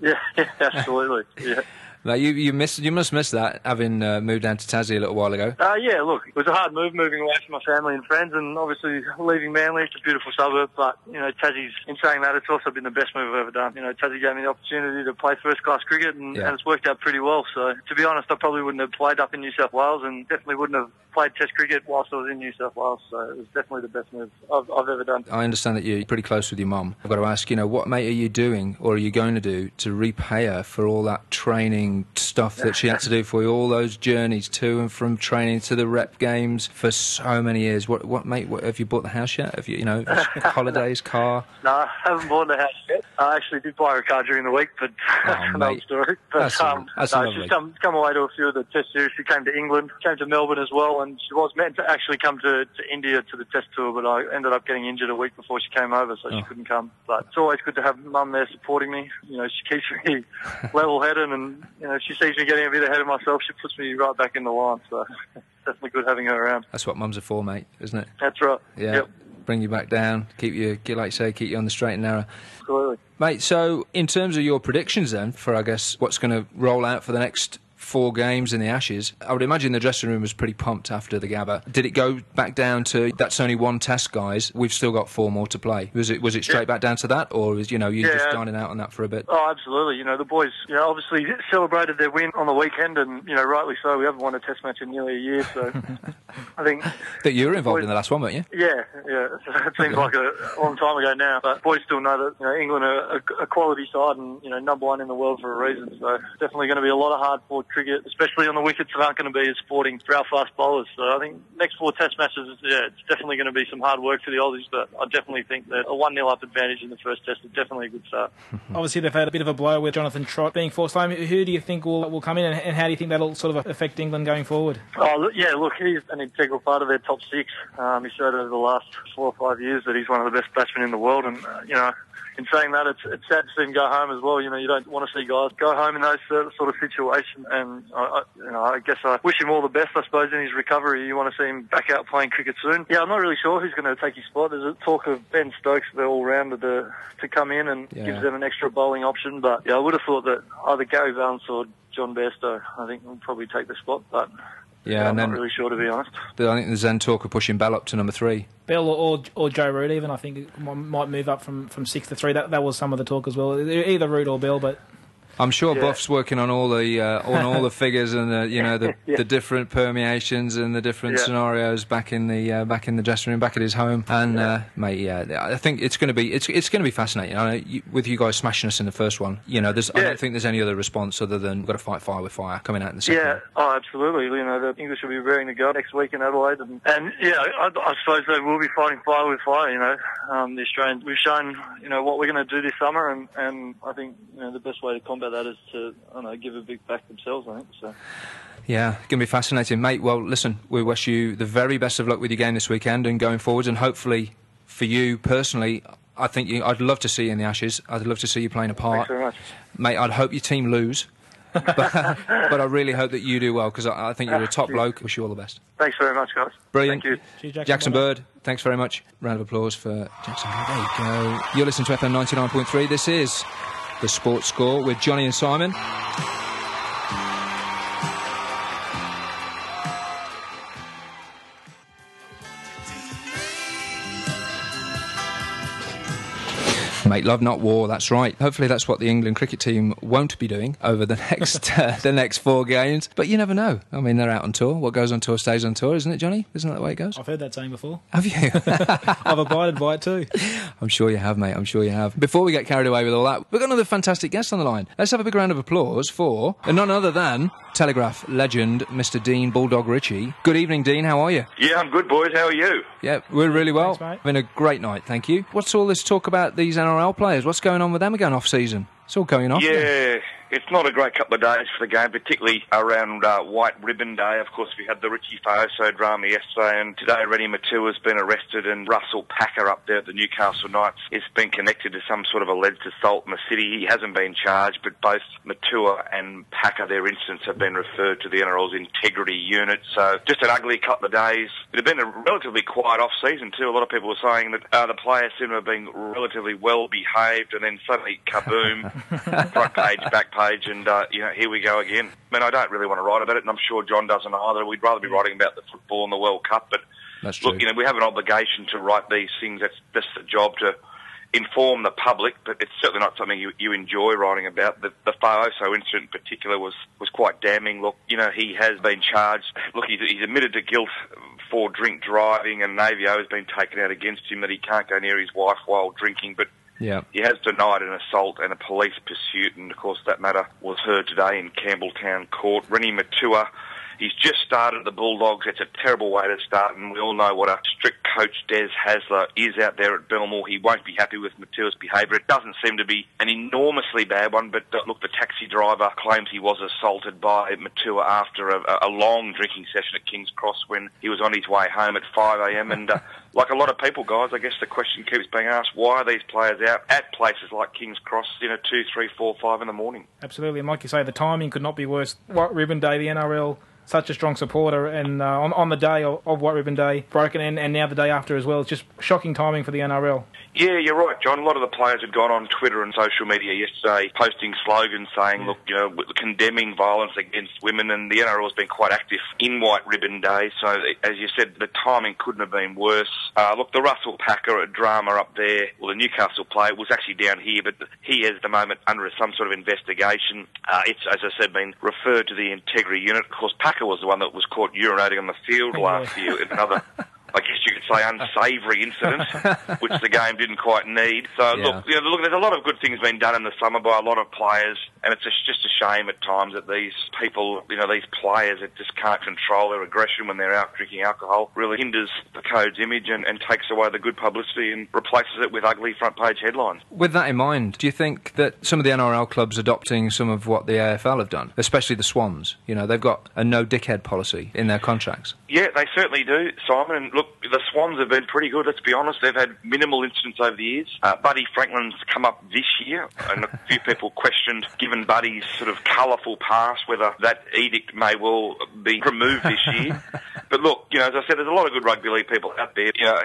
yeah, yeah, absolutely. Yeah. Now you you miss you must miss that having uh, moved down to Tassie a little while ago. Uh, yeah, look, it was a hard move moving away from my family and friends, and obviously leaving Manly. It's a beautiful suburb, but you know Tassie's. In saying that, it's also been the best move I've ever done. You know, Tassie gave me the opportunity to play first class cricket, and, yeah. and it's worked out pretty well. So to be honest, I probably wouldn't have played up in New South Wales, and definitely wouldn't have played Test cricket whilst I was in New South Wales, so it was definitely the best move I've, I've ever done. I understand that you're pretty close with your mum. I've got to ask, you know, what mate are you doing or are you going to do to repay her for all that training stuff that she had to do for you, all those journeys to and from training to the rep games for so many years? What, what mate? What, have you bought the house yet? Have you, you know, <laughs> holidays, car? No, I haven't bought the house yet. I actually did buy her a car during the week, but <laughs> that's Oh, another story. But That's a- um, that's no, she's come come away to a few of the test series. She came to England, came to Melbourne as well, and she was meant to actually come to, to India to the test tour, but I ended up getting injured a week before she came over, so Oh. she couldn't come. But it's always good to have mum there supporting me. You know, she keeps <laughs> me <laughs> level-headed, and you know, she sees me getting a bit ahead of myself, she puts me right back in the line. So <laughs> definitely good having her around. That's what mums are for, mate, isn't it? That's right. Yeah. Yep, Bring you back down, keep you, like you say, keep you on the straight and narrow. absolutely. Mate, so in terms of your predictions then for, I guess, what's going to roll out for the next four games in the Ashes, I would imagine the dressing room was pretty pumped after the Gabba. Did it go back down to that's only one test, guys? We've still got four more to play. Was it was it straight back down to that, or was you know you just Yeah. dining out on that for a bit? Oh, absolutely. You know, the boys, you know, obviously celebrated their win on the weekend, and you know, rightly so. We haven't won a Test match in nearly a year, so <laughs> I think, That you were involved in the last one, weren't you? yeah, yeah. <laughs> It seems like a long time ago now, but boys still know that you know England are a, a quality side, and you know, number one in the world for a reason. So definitely going to be a lot of hard fought cricket, especially on the wickets that aren't going to be as sporting for our fast bowlers. So I think next four Test matches, yeah, it's definitely going to be some hard work for the Aussies, but I definitely think that a one 0 up advantage in the first Test is definitely a good start. <laughs> Obviously, they've had a bit of a blow with Jonathan Trott being forced home. Who do you think will will come in, and, and how do you think that'll sort of affect England going forward? Oh, yeah, look, he's an integral part of their top six. Um, he showed over the last four or five years that he's one of the best batsmen in the world. And, uh, you know, in saying that, it's, it's sad to see him go home as well. You know, you don't want to see guys go home in those sort of situations. And, I, I, you know, I guess I wish him all the best, I suppose, in his recovery. You want to see him back out playing cricket soon. Yeah, I'm not really sure who's going to take his spot. There's a talk of Ben Stokes, the all-rounder, to, to come in and Yeah. gives them an extra bowling option. But, yeah, I would have thought that either Gary Ballance or John Bairstow, I think, will probably take the spot. But Yeah, I'm and then not really sure, to be honest. the, I think the Zen talk of pushing Bell up to number three. Bell or, or, or Joe Root, even I think might move up from, from six to three. That that was some of the talk as well. Either Root or Bell, but I'm sure Yeah. Boof's working on all the uh, on all the <laughs> figures and the, you know the, Yeah. the different permeations and the different Yeah. scenarios back in the uh, back in the dressing room, back at his home. And uh, mate, yeah, I think it's going to be it's it's going to be fascinating. I know you, with you guys smashing us in the first one, you know, there's I don't think there's any other response other than we've got to fight fire with fire coming out in the second. Yeah, oh, absolutely. You know, the English will be raring to go next week in Adelaide, and, and yeah, I, I suppose they will be fighting fire with fire. You know, um, the Australians. We've shown, you know, what we're going to do this summer, and, and I think you know the best way to combat that is to, I don't know, give a big back themselves. I think so. Yeah, it's going to be fascinating, mate. Well, listen, we wish you the very best of luck with your game this weekend and going forwards, and hopefully for you personally. I think you, I'd love to see you in the Ashes. I'd love to see you playing a part. Thanks very much. Mate, I'd hope your team lose. <laughs> but, but I really hope that you do well because I, I think you're a top bloke. Wish you all the best. Thanks very much, guys. Brilliant. Thank you. Cheers, Jackson, Jackson well. Bird, thanks very much. Round of applause for Jackson Bird. There you go. You're listening to FM 99.3. This is the Sports Score with Johnny and Simon. Make love, not war. That's right. Hopefully, that's what the England cricket team won't be doing over the <laughs> next uh, the next four games. But you never know. I mean, they're out on tour. What goes on tour stays on tour, isn't it, Johnny? Isn't that the way it goes? I've heard that saying before. Have you? <laughs> <laughs> I've abided by it too. I'm sure you have, mate. I'm sure you have. Before we get carried away with all that, we've got another fantastic guest on the line. Let's have a big round of applause for none other than Telegraph legend, Mr. Dean Bulldog Ritchie. Good evening, Dean. How are you? Yeah, I'm good, boys. How are you? Yeah, we're really well. Thanks, mate. Having a great night, thank you. What's all this talk about these NRL players? What's going on with them again off season? It's all going off. Yeah, it's not a great couple of days for the game, particularly around uh, White Ribbon Day. Of course, we had the Richie Fa'aoso drama yesterday, and today Reni Maitua's been arrested, and Russell Packer up there at the Newcastle Knights has been connected to some sort of alleged assault in the city. He hasn't been charged, but both Maitua and Packer, their incidents have been referred to the NRL's integrity unit. So just an ugly couple of days. It had been a relatively quiet off-season too. A lot of people were saying that uh, the players seem to have been relatively well behaved, and then suddenly kaboom, <laughs> front page, back page, and uh, you know here we go again. I mean, I don't really want to write about it, and I'm sure John doesn't either. We'd rather be writing about the football and the World Cup, but look, you know, we have an obligation to write these things. That's that's the job to inform the public, but it's certainly not something you, you enjoy writing about. The, the Fa'aoso incident in particular was, was quite damning. Look, you know, he has been charged. Look, he's, he's admitted to guilt for drink driving, and Navio has been taken out against him that he can't go near his wife while drinking, but Yeah. he has denied an assault and a police pursuit, and of course that matter was heard today in Campbelltown Court. Reni Maitua, he's just started at the Bulldogs. It's a terrible way to start, and we all know what a strict coach Des Hasler is out there at Belmore. He won't be happy with Maitua's behaviour. It doesn't seem to be an enormously bad one, but uh, look, the taxi driver claims he was assaulted by Maitua after a, a long drinking session at King's Cross when he was on his way home at 5am, and uh, <laughs> like a lot of people, guys, I guess the question keeps being asked: Why are these players out at places like King's Cross, you know, two, three, four, five in the morning? Absolutely, and like you say, the timing could not be worse. White Ribbon Day, the NRL, such a strong supporter, and uh, on, on the day of, of White Ribbon Day, broken, and, and now the day after as well. It's just shocking timing for the NRL. Yeah, you're right, John. A lot of the players had gone on Twitter and social media yesterday posting slogans saying, look, you know, condemning violence against women, and the NRL has been quite active in White Ribbon Day. So, as you said, the timing couldn't have been worse. Uh, look, the Russell Packer drama up there, well, the Newcastle player was actually down here, but he is at the moment under some sort of investigation. Uh, it's, as I said, been referred to the integrity unit. Of course, Packer was the one that was caught urinating on the field <laughs> last year in another I guess you could say <laughs> unsavoury incident, which the game didn't quite need. So Yeah. look, you know, look, there's a lot of good things being done in the summer by a lot of players, and it's just, a shame at times that these people, you know, these players that just can't control their aggression when they're out drinking alcohol, really hinders the code's image and, and takes away the good publicity and replaces it with ugly front page headlines. With that in mind, do you think that some of the NRL clubs adopting some of what the AFL have done, especially the Swans, you know, they've got a no dickhead policy in their contracts? Yeah, they certainly do, Simon. And look, the Swans have been pretty good. Let's be honest; they've had minimal incidents over the years. Uh, Buddy Franklin's come up this year, and a few people questioned, given Buddy's sort of colourful past, whether that edict may well be removed this year. <laughs> but look, you know, as I said, there's a lot of good rugby league people out there. You know.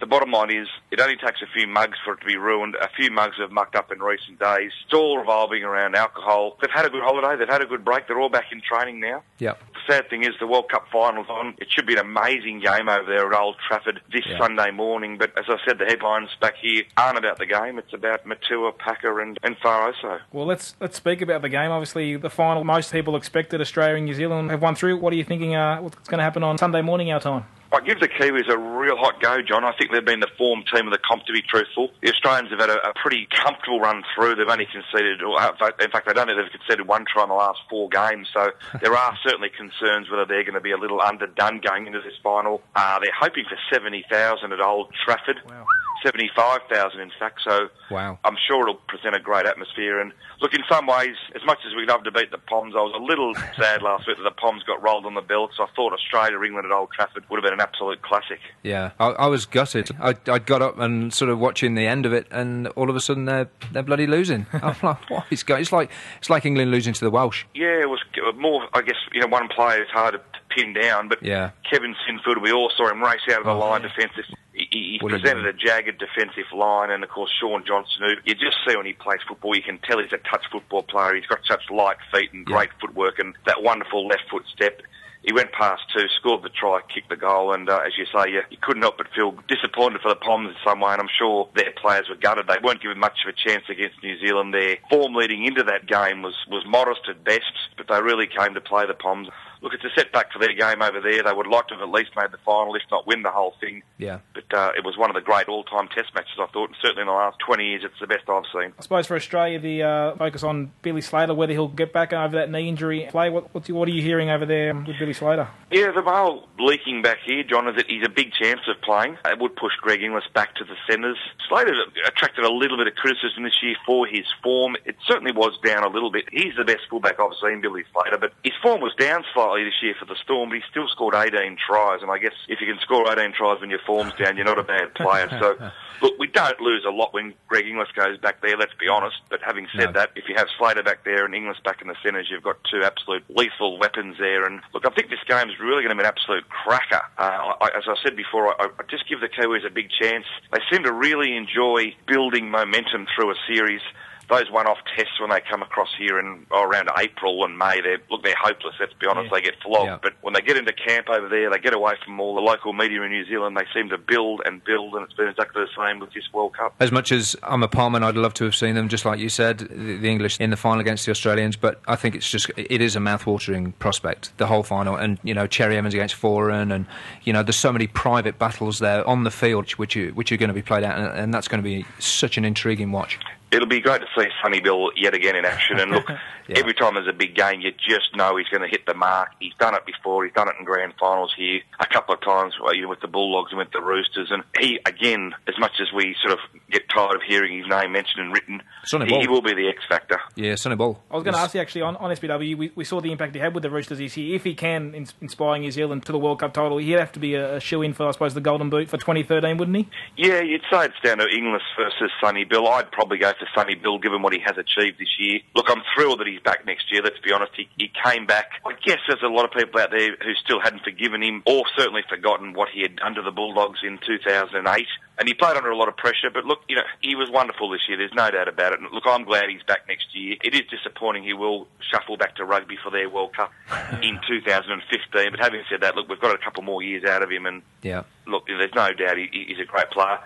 The bottom line is, it only takes a few mugs for it to be ruined. A few mugs have mucked up in recent days. It's all revolving around alcohol. They've had a good holiday. They've had a good break. They're all back in training now. Yep. Sad thing is the World Cup final's on. It should be an amazing game over there at Old Trafford this Yeah. Sunday morning. But as I said, the headlines back here aren't about the game. It's about Maitua, Packer, and and Fa'aoso. Well, let's let's speak about the game. Obviously, the final. Most people expected Australia and New Zealand have won through. What are you thinking? Uh, what's going to happen on Sunday morning our time? I give the Kiwis a real hot go, John. I think they've been the form team of the comp, to be truthful. The Australians have had a, a pretty comfortable run through. They've only conceded, or in fact, I don't think they've conceded one try in the last four games. So <laughs> there are certainly concerns whether they're going to be a little underdone going into this final. Uh, they're hoping for 70,000 at Old Trafford. Wow. 75,000 in fact, so Wow. I'm sure it'll present a great atmosphere. And look, in some ways, as much as we'd love to beat the Poms, I was a little <laughs> sad last week that the Poms got rolled on the belt, so I thought Australia, England at Old Trafford would have been an absolute classic. Yeah, I, I was gutted. I, I got up and sort of watching the end of it, and all of a sudden they're they're bloody losing. <laughs> I'm like, what is going? It's like it's like England losing to the Welsh. Yeah, it was uh, more, I guess, you know, one player is hard to pin down, but Yeah. Kevin Sinfield, we all saw him race out of the Oh, line yeah. defensive. He, he What are you presented a jagged defensive line, and of course, Shaun Johnson, who you just see when he plays football, you can tell he's a touch football player. He's got such light feet and Yeah. great footwork and that wonderful left foot step. He went past two, scored the try, kicked the goal, and uh, as you say, you, you couldn't help but feel disappointed for the Poms in some way, and I'm sure their players were gutted. They weren't given much of a chance against New Zealand. Their form leading into that game was, was modest at best, but they really came to play the Poms. Look, it's a setback for their game over there. They would like to have at least made the final, if not win the whole thing. Yeah. But uh, it was one of the great all-time Test matches, I thought, and certainly in the last 20 years, it's the best I've seen. I suppose for Australia, the uh, focus on Billy Slater, whether he'll get back over that knee injury play. What, what's, what are you hearing over there with Billy Slater? Yeah, the mail leaking back here, John, is that he's a big chance of playing. It would push Greg Inglis back to the centres. Slater attracted a little bit of criticism this year for his form. It certainly was down a little bit. He's the best fullback I've seen, Billy Slater, but his form was down slightly this year for the Storm, but he still scored 18 tries, and I guess if you can score 18 tries when your form's down, you're not a bad player. So, <laughs> look, we don't lose a lot when Greg Inglis goes back there, let's be honest, but having said No. that, if you have Slater back there and Inglis back in the centres, you've got two absolute lethal weapons there. And look, I think this game's really going to be an absolute cracker. Uh, I, as I said before, I, I just give the Kiwis a big chance. They seem to really enjoy building momentum through a series. Those one-off tests when they come across here in oh, around April and May, they look they're hopeless. Let's be honest, Yeah. they get flogged. Yeah. But when they get into camp over there, they get away from all the local media in New Zealand. They seem to build and build, and it's been exactly the same with this World Cup. As much as I'm a Palmer, I'd love to have seen them, just like you said, the, the English in the final against the Australians. But I think it's just it is a mouth-watering prospect, the whole final, and you know Cherry Evans against Foran, and you know there's so many private battles there on the field which are, which are going to be played out, and, and that's going to be such an intriguing watch. It'll be great to see Sonny Bill yet again in action. And look, <laughs> Yeah. every time there's a big game, you just know he's going to hit the mark. He's done it before. He's done it in grand finals here a couple of times, uh, well, with the Bulldogs and with the Roosters. And he, again, as much as we sort of get tired of hearing his name mentioned and written, Sonny he, Bill. he will be the X factor. Yeah, Sonny Ball. I was going to ask you actually on, on SBW. We, we saw the impact he had with the Roosters this year. If he can ins- inspire New Zealand to the World Cup title, he'd have to be a, a shoe in for, I suppose, the Golden Boot for 2013, wouldn't he? Yeah, you'd say it's down to Inglis versus Sonny Bill. I'd probably go for Sonny Bill given what he has achieved this year. Look, I'm thrilled that he's back next year, let's be honest. He, he came back. I guess there's a lot of people out there who still hadn't forgiven him or certainly forgotten what he had to the Bulldogs in 2008. And he played under a lot of pressure, but look, you know, he was wonderful this year. There's no doubt about it. And look, I'm glad he's back next year. It is disappointing he will shuffle back to rugby for their World Cup <laughs> in 2015. But having said that, look, we've got a couple more years out of him and Yeah. look, there's no doubt he, he's a great player.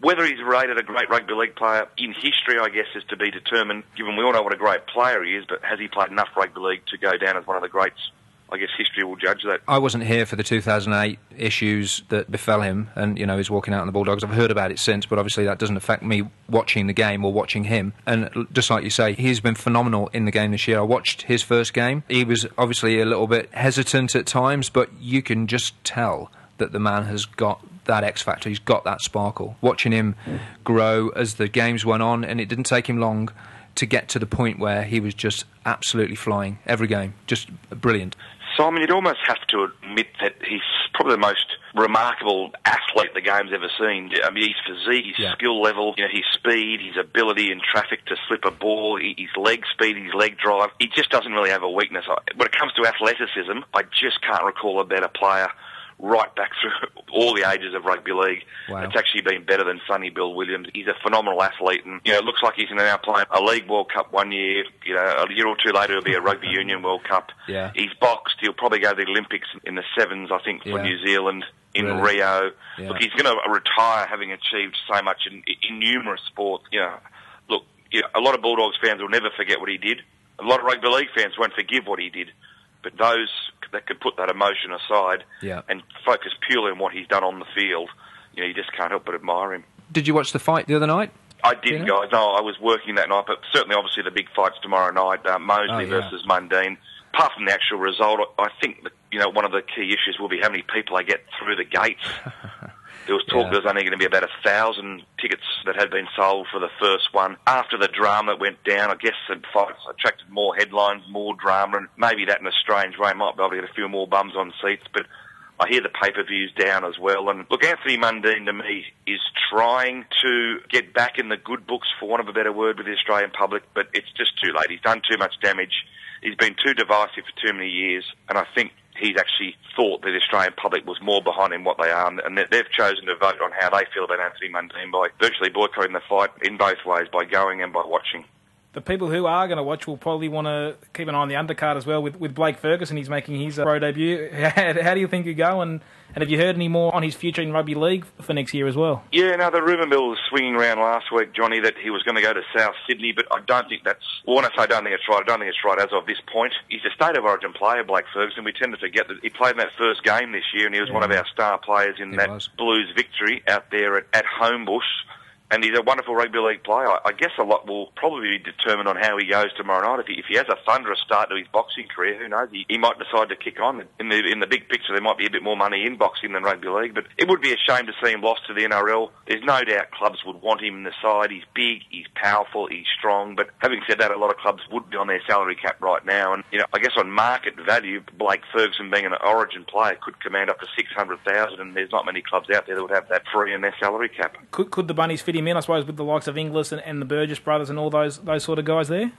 Whether he's rated a great rugby league player in history, I guess, is to be determined, given we all know what a great player he is, but has he played enough rugby league to go down as one of the greats? I guess history will judge that. I wasn't here for the 2008 issues that befell him, and you know he's walking out on the Bulldogs. I've heard about it since, but obviously that doesn't affect me watching the game or watching him. And just like you say, he's been phenomenal in the game this year. I watched his first game. He was obviously a little bit hesitant at times, but you can just tell that the man has got that X factor. He's got that sparkle. Watching him grow as the games went on, and it didn't take him long to get to the point where he was just absolutely flying every game, just brilliant. Simon, you'd almost have to admit that he's probably the most remarkable athlete the game's ever seen. I mean, his physique, his Yeah. skill level, you know, his speed, his ability in traffic to slip a ball, his leg speed, his leg drive. He just doesn't really have a weakness. When it comes to athleticism, I just can't recall a better player right back through <laughs> all the ages of rugby league. Wow. It's actually been better than Sonny Bill Williams. He's a phenomenal athlete, and you know, it looks like he's now playing a League World Cup one year. You know, a year or two later, it'll be a Rugby <laughs> Union World Cup. Yeah. He's boxed. He'll probably go to the Olympics in the sevens, I think, for Yeah. New Zealand in Really? Rio. Yeah. Look, he's going to retire having achieved so much in, in numerous sports. You know, look, you know, a lot of Bulldogs fans will never forget what he did. A lot of rugby league fans won't forgive what he did. But those that could put that emotion aside Yeah. and focus purely on what he's done on the field, you know, you just can't help but admire him. Did you watch the fight the other night? I didn't, Yeah. guys. No, I was working that night, but certainly, obviously, the big fights tomorrow night, uh, Mosley Oh, yeah. versus Mundine. Apart from the actual result, I I think that you know one of the key issues will be how many people they get through the gates. <laughs> There was talk Yeah. there was only going to be about a thousand tickets that had been sold for the first one. After the drama went down, I guess the fights attracted more headlines, more drama, and maybe that in a strange way might be able to get a few more bums on seats. But I hear the pay-per-views down as well. And look, Anthony Mundine to me is trying to get back in the good books, for want of a better word, with the Australian public, but it's just too late. He's done too much damage. He's been too divisive for too many years, and I think he's actually thought that the Australian public was more behind him what they are, and they- they've chosen to vote on how they feel about Anthony Mundine by virtually boycotting the fight in both ways, by going and by watching. The people who are going to watch will probably want to keep an eye on the undercard as well with, with Blake Ferguson. He's making his uh, pro debut. <laughs> How, how do you think you go? And, and have you heard any more on his future in rugby league for next year as well? Yeah, no, the rumour mill was swinging around last week, Johnny, that he was going to go to South Sydney, but I don't think that's. Well, when I say I don't think it's right, I don't think it's right as of this point. He's a state of origin player, Blake Ferguson. We tend to forget that he played in that first game this year, and he was one of our star players in He that was. Blues victory out there at, at Homebush. And he's a wonderful rugby league player. I, guess a lot will probably be determined on how he goes tomorrow night. If he, if he has a thunderous start to his boxing career, who knows? He, he might decide to kick on. In the in the big picture, there might be a bit more money in boxing than rugby league. But it would be a shame to see him lost to the NRL. There's no doubt clubs would want him in the side. He's big, he's powerful, he's strong. But having said that, a lot of clubs would be on their salary cap right now. And you know, I guess on market value, Blake Ferguson being an Origin player could command up to six hundred thousand. And there's not many clubs out there that would have that free in their salary cap. Could, could the Bunnies fit in, I suppose, with the likes of Inglis and, and the Burgess brothers and all those those sort of guys there?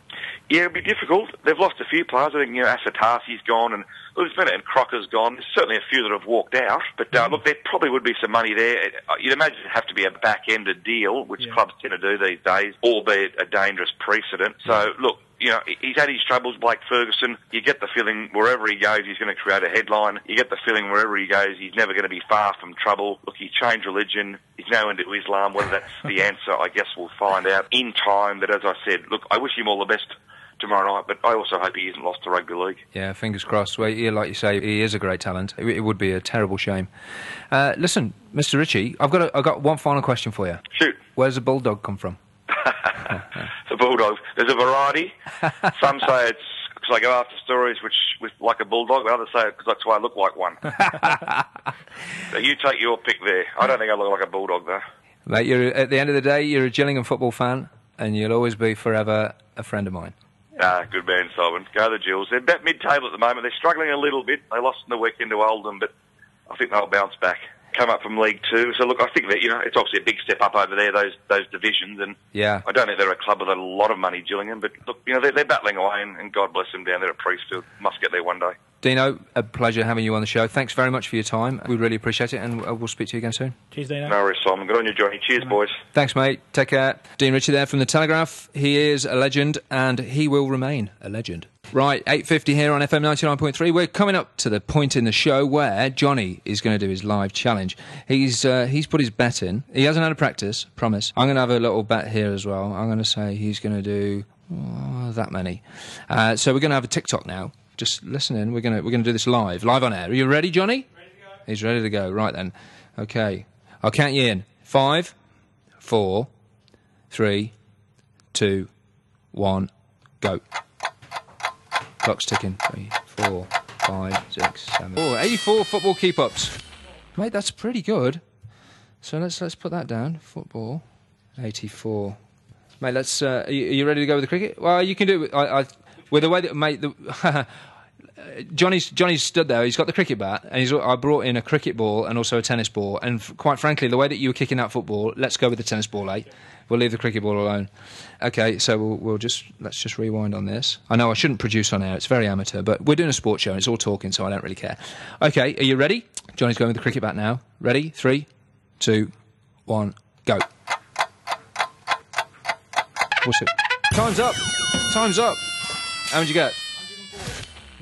Yeah, it'd be difficult. They've lost a few players. I think you know Asotasi's gone, and Look, there's been and Crocker's gone. There's certainly a few that have walked out, but uh, look, there probably would be some money there. Uh, You'd imagine it'd have to be a back-ended deal, which Yeah. clubs tend to do these days, albeit a dangerous precedent. So, look, you know, he's had his troubles, Blake Ferguson. You get the feeling wherever he goes, he's going to create a headline. You get the feeling wherever he goes, he's never going to be far from trouble. Look, he changed religion. He's now into Islam. Whether that's the <laughs> answer, I guess we'll find out in time. But as I said, look, I wish him all the best tomorrow night, but I also hope he isn't lost to rugby league. Yeah, fingers crossed. Well, yeah, like you say, he is a great talent. It, it would be a terrible shame. Uh, listen, Mr. Ritchie, I've got a, I've got one final question for you. Shoot. Where's the bulldog come from? <laughs> the bulldog. There's a variety. Some <laughs> say it's because I go after stories which with like a bulldog, but others say because that's why I look like one. <laughs> so you take your pick there. I don't think I look like a bulldog though. Mate, you're at the end of the day, you're a Gillingham football fan, and you'll always be forever a friend of mine. Ah, good man, Simon. Go the Jewels. They're about mid-table at the moment. They're struggling a little bit. They lost in the weekend to Oldham, but I think they'll bounce back. Come up from League Two, so look, I think that you know it's obviously a big step up over there. Those those divisions, and Yeah. I don't think they're a club with a lot of money, Gillingham, but look, you know they're, they're battling away, and, and God bless them down there at Priestfield. Must get there one day. Dino, a pleasure having you on the show. Thanks very much for your time. We really appreciate it, and uh, we'll speak to you again soon. Cheers, Dino. No worries, Simon. Good on you, Johnny. Cheers, boys. Thanks, mate. Take care. Dean Ritchie there from the Telegraph. He is a legend, and he will remain a legend. Right, 8.50 here on FM 99.3. We're coming up to the point in the show where Johnny is going to do his live challenge. He's uh, he's put his bet in. He hasn't had a practice, promise. I'm going to have a little bet here as well. I'm going to say he's going to do oh, that many. Uh, so we're going to have a TikTok now. Just listen in. We're going to we're going to do this live, live on air. Are you ready, Johnny? He's ready to go. Right then. Okay. I'll count you in. Five, four, three, two, one, go. Clock's ticking. Three, four, five, six, seven. Oh, 84 football keep ups. Mate, that's pretty good. So let's let's put that down. Football. 84. Mate, let's. Uh, are, you, are you ready to go with the cricket? Well, you can do it. I, I, with the way that, mate, the. <laughs> Johnny's Johnny's stood there. He's got the cricket bat, and he's. I brought in a cricket ball and also a tennis ball. And f- quite frankly, the way that you were kicking that football, let's go with the tennis ball, eh? We'll leave the cricket ball alone. Okay, so we'll, we'll just let's just rewind on this. I know I shouldn't produce on air; it's very amateur, but we're doing a sports show and it's all talking, so I don't really care. Okay, are you ready? Johnny's going with the cricket bat now. Ready? Three, two, one, go. What's it? Time's up. Time's up. How many did you get?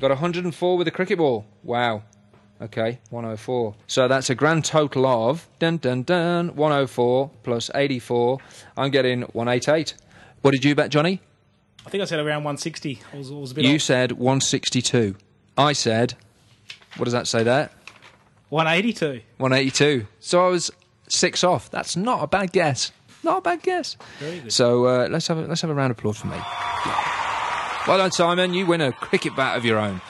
Got 104 with a cricket ball. Wow. Okay, 104. So that's a grand total of dun dun dun 104 plus 84. I'm getting 188. What did you bet, Johnny? I think I said around 160. I was, I was a bit You off. said 162. I said, what does that say there? 182. 182. So I was six off. That's not a bad guess. Not a bad guess. Very good. So uh, let's have a, let's have a round of applause for me. Well done, Simon. You win a cricket bat of your own.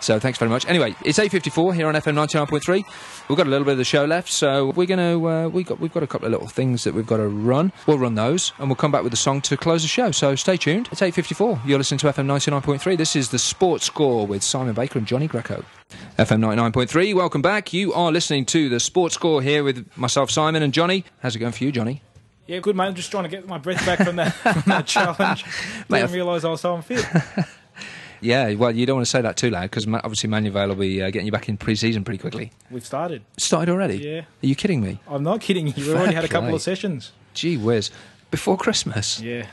So thanks very much. Anyway, it's 8:54 here on FM 99.3. We've got a little bit of the show left, so we're going to uh, we got we've got a couple of little things that we've got to run. We'll run those, and we'll come back with a song to close the show. So stay tuned. It's 8:54. You're listening to FM 99.3. This is the Sports Score with Simon Baker and Johnny Greco. FM 99.3. Welcome back. You are listening to the Sports Score here with myself, Simon, and Johnny. How's it going for you, Johnny? Yeah, good, mate. I'm just trying to get my breath back from that, <laughs> from that challenge. <laughs> Didn't realise I was so unfit. <laughs> Yeah, well, you don't want to say that too loud because obviously Manuel will be uh, getting you back in pre-season pretty quickly. We've started. Started already? Yeah. Are you kidding me? I'm not kidding you. We've already had a couple of sessions. Gee whiz. Before Christmas? Yeah.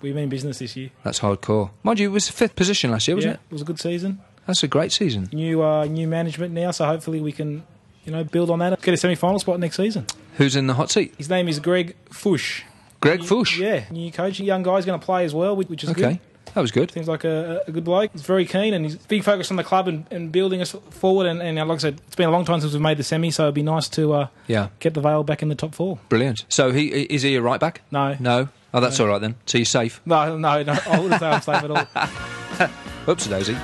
We've been in business this year. That's hardcore. Mind you, it was fifth position last year, wasn't yeah, it? it was a good season. That's a great season. New uh, new management now, so hopefully we can, you know, build on that. And get a semi-final spot next season. Who's in the hot seat? His name is Greg Fush. Greg Fush. Yeah, new coach, young guy's going to play as well, which which is Okay. good. That was good. Seems like a, a good bloke. He's very keen and he's big focus on the club and, and building us forward. And, and uh, like I said, it's been a long time since we've made the semi, so it'd be nice to uh, Yeah. get the Vale back in the top four. Brilliant. So he is he a right back? No. No. Oh, that's all right then. So you're safe. No, no, no. I wouldn't say I'm safe at all. <laughs> Oops, daisy.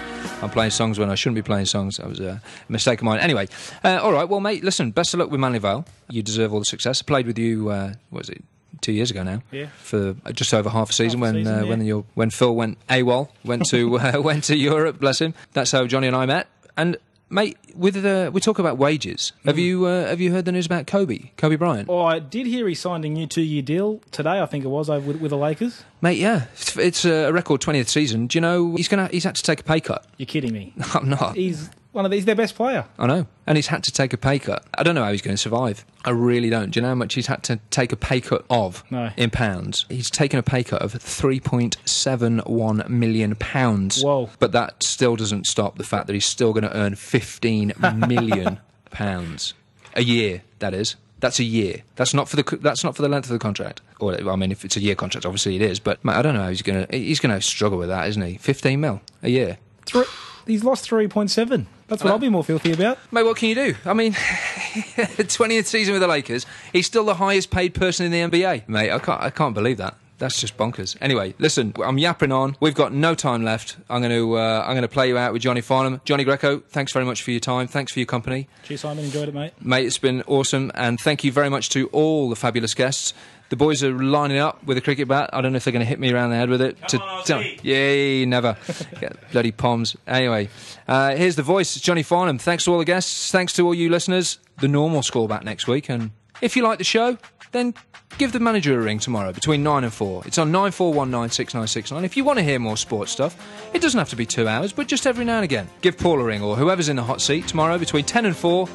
I'm playing songs when I shouldn't be playing songs. That was a mistake of mine. Anyway, uh, all right. Well, mate, listen. Best of luck with Manly Vale. You deserve all the success. I played with you. Uh, what was it? Two years ago now. Yeah. For just over half a season Half when season, uh, yeah. when your when Phil went AWOL, went to <laughs> uh, went to Europe. Bless him. That's how Johnny and I met. And mate. With the we talk about wages. Have Mm. you uh, have you heard the news about Kobe? Kobe Bryant, Oh, I did hear he signed a new two-year deal today. I think it was over with, with the Lakers. mate. Yeah, it's, it's a record twentieth season. Do you know he's gonna he's had to take a pay cut? You're kidding me. <laughs> I'm not. He's one of these. Their best player. I know. And he's had to take a pay cut. I don't know how he's going to survive. I really don't. Do you know how much he's had to take a pay cut of No. in pounds? He's taken a pay cut of £3.71 million. pounds. Whoa. But that still doesn't stop the fact that he's still going to earn £15 <laughs> million pounds a year, that is. That's a year. That's not for the that's not for the length of the contract. Or I mean, if it's a year contract, obviously it is. But mate, I don't know how he's gonna he's gonna struggle with that, isn't he? Fifteen mil a year. Three, he's lost three point seven. That's what I'll be more filthy about. Mate, what can you do? I mean, <laughs> 20th season with the Lakers, he's still the highest paid person in the NBA. Mate, I can't, I can't believe that. That's just bonkers. Anyway, listen, I'm yapping on. We've got no time left. I'm going to uh, I'm going to play you out with Johnny Farnham. Johnny Greco, thanks very much for your time. Thanks for your company. Cheers, Simon. Enjoyed it, mate. Mate, it's been awesome. And thank you very much to all the fabulous guests. The boys are lining up with a cricket bat. I don't know if they're going to hit me around the head with it. Come on, Aussie. Yay, never. <laughs> Bloody poms. Anyway, uh, here's the voice, It's Johnny Farnham. Thanks to all the guests. Thanks to all you listeners. The normal score back next week. And if you like the show, then give the manager a ring tomorrow between 9 and 4. It's on 94196969. If you want to hear more sports stuff, it doesn't have to be two hours, but just every now and again. Give Paul a ring or whoever's in the hot seat tomorrow between 10 and 4.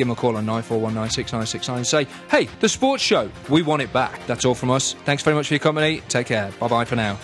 Give him a call on 94196969 and say, hey, the sports show, we want it back. That's all from us. Thanks very much for your company. Take care. Bye bye for now.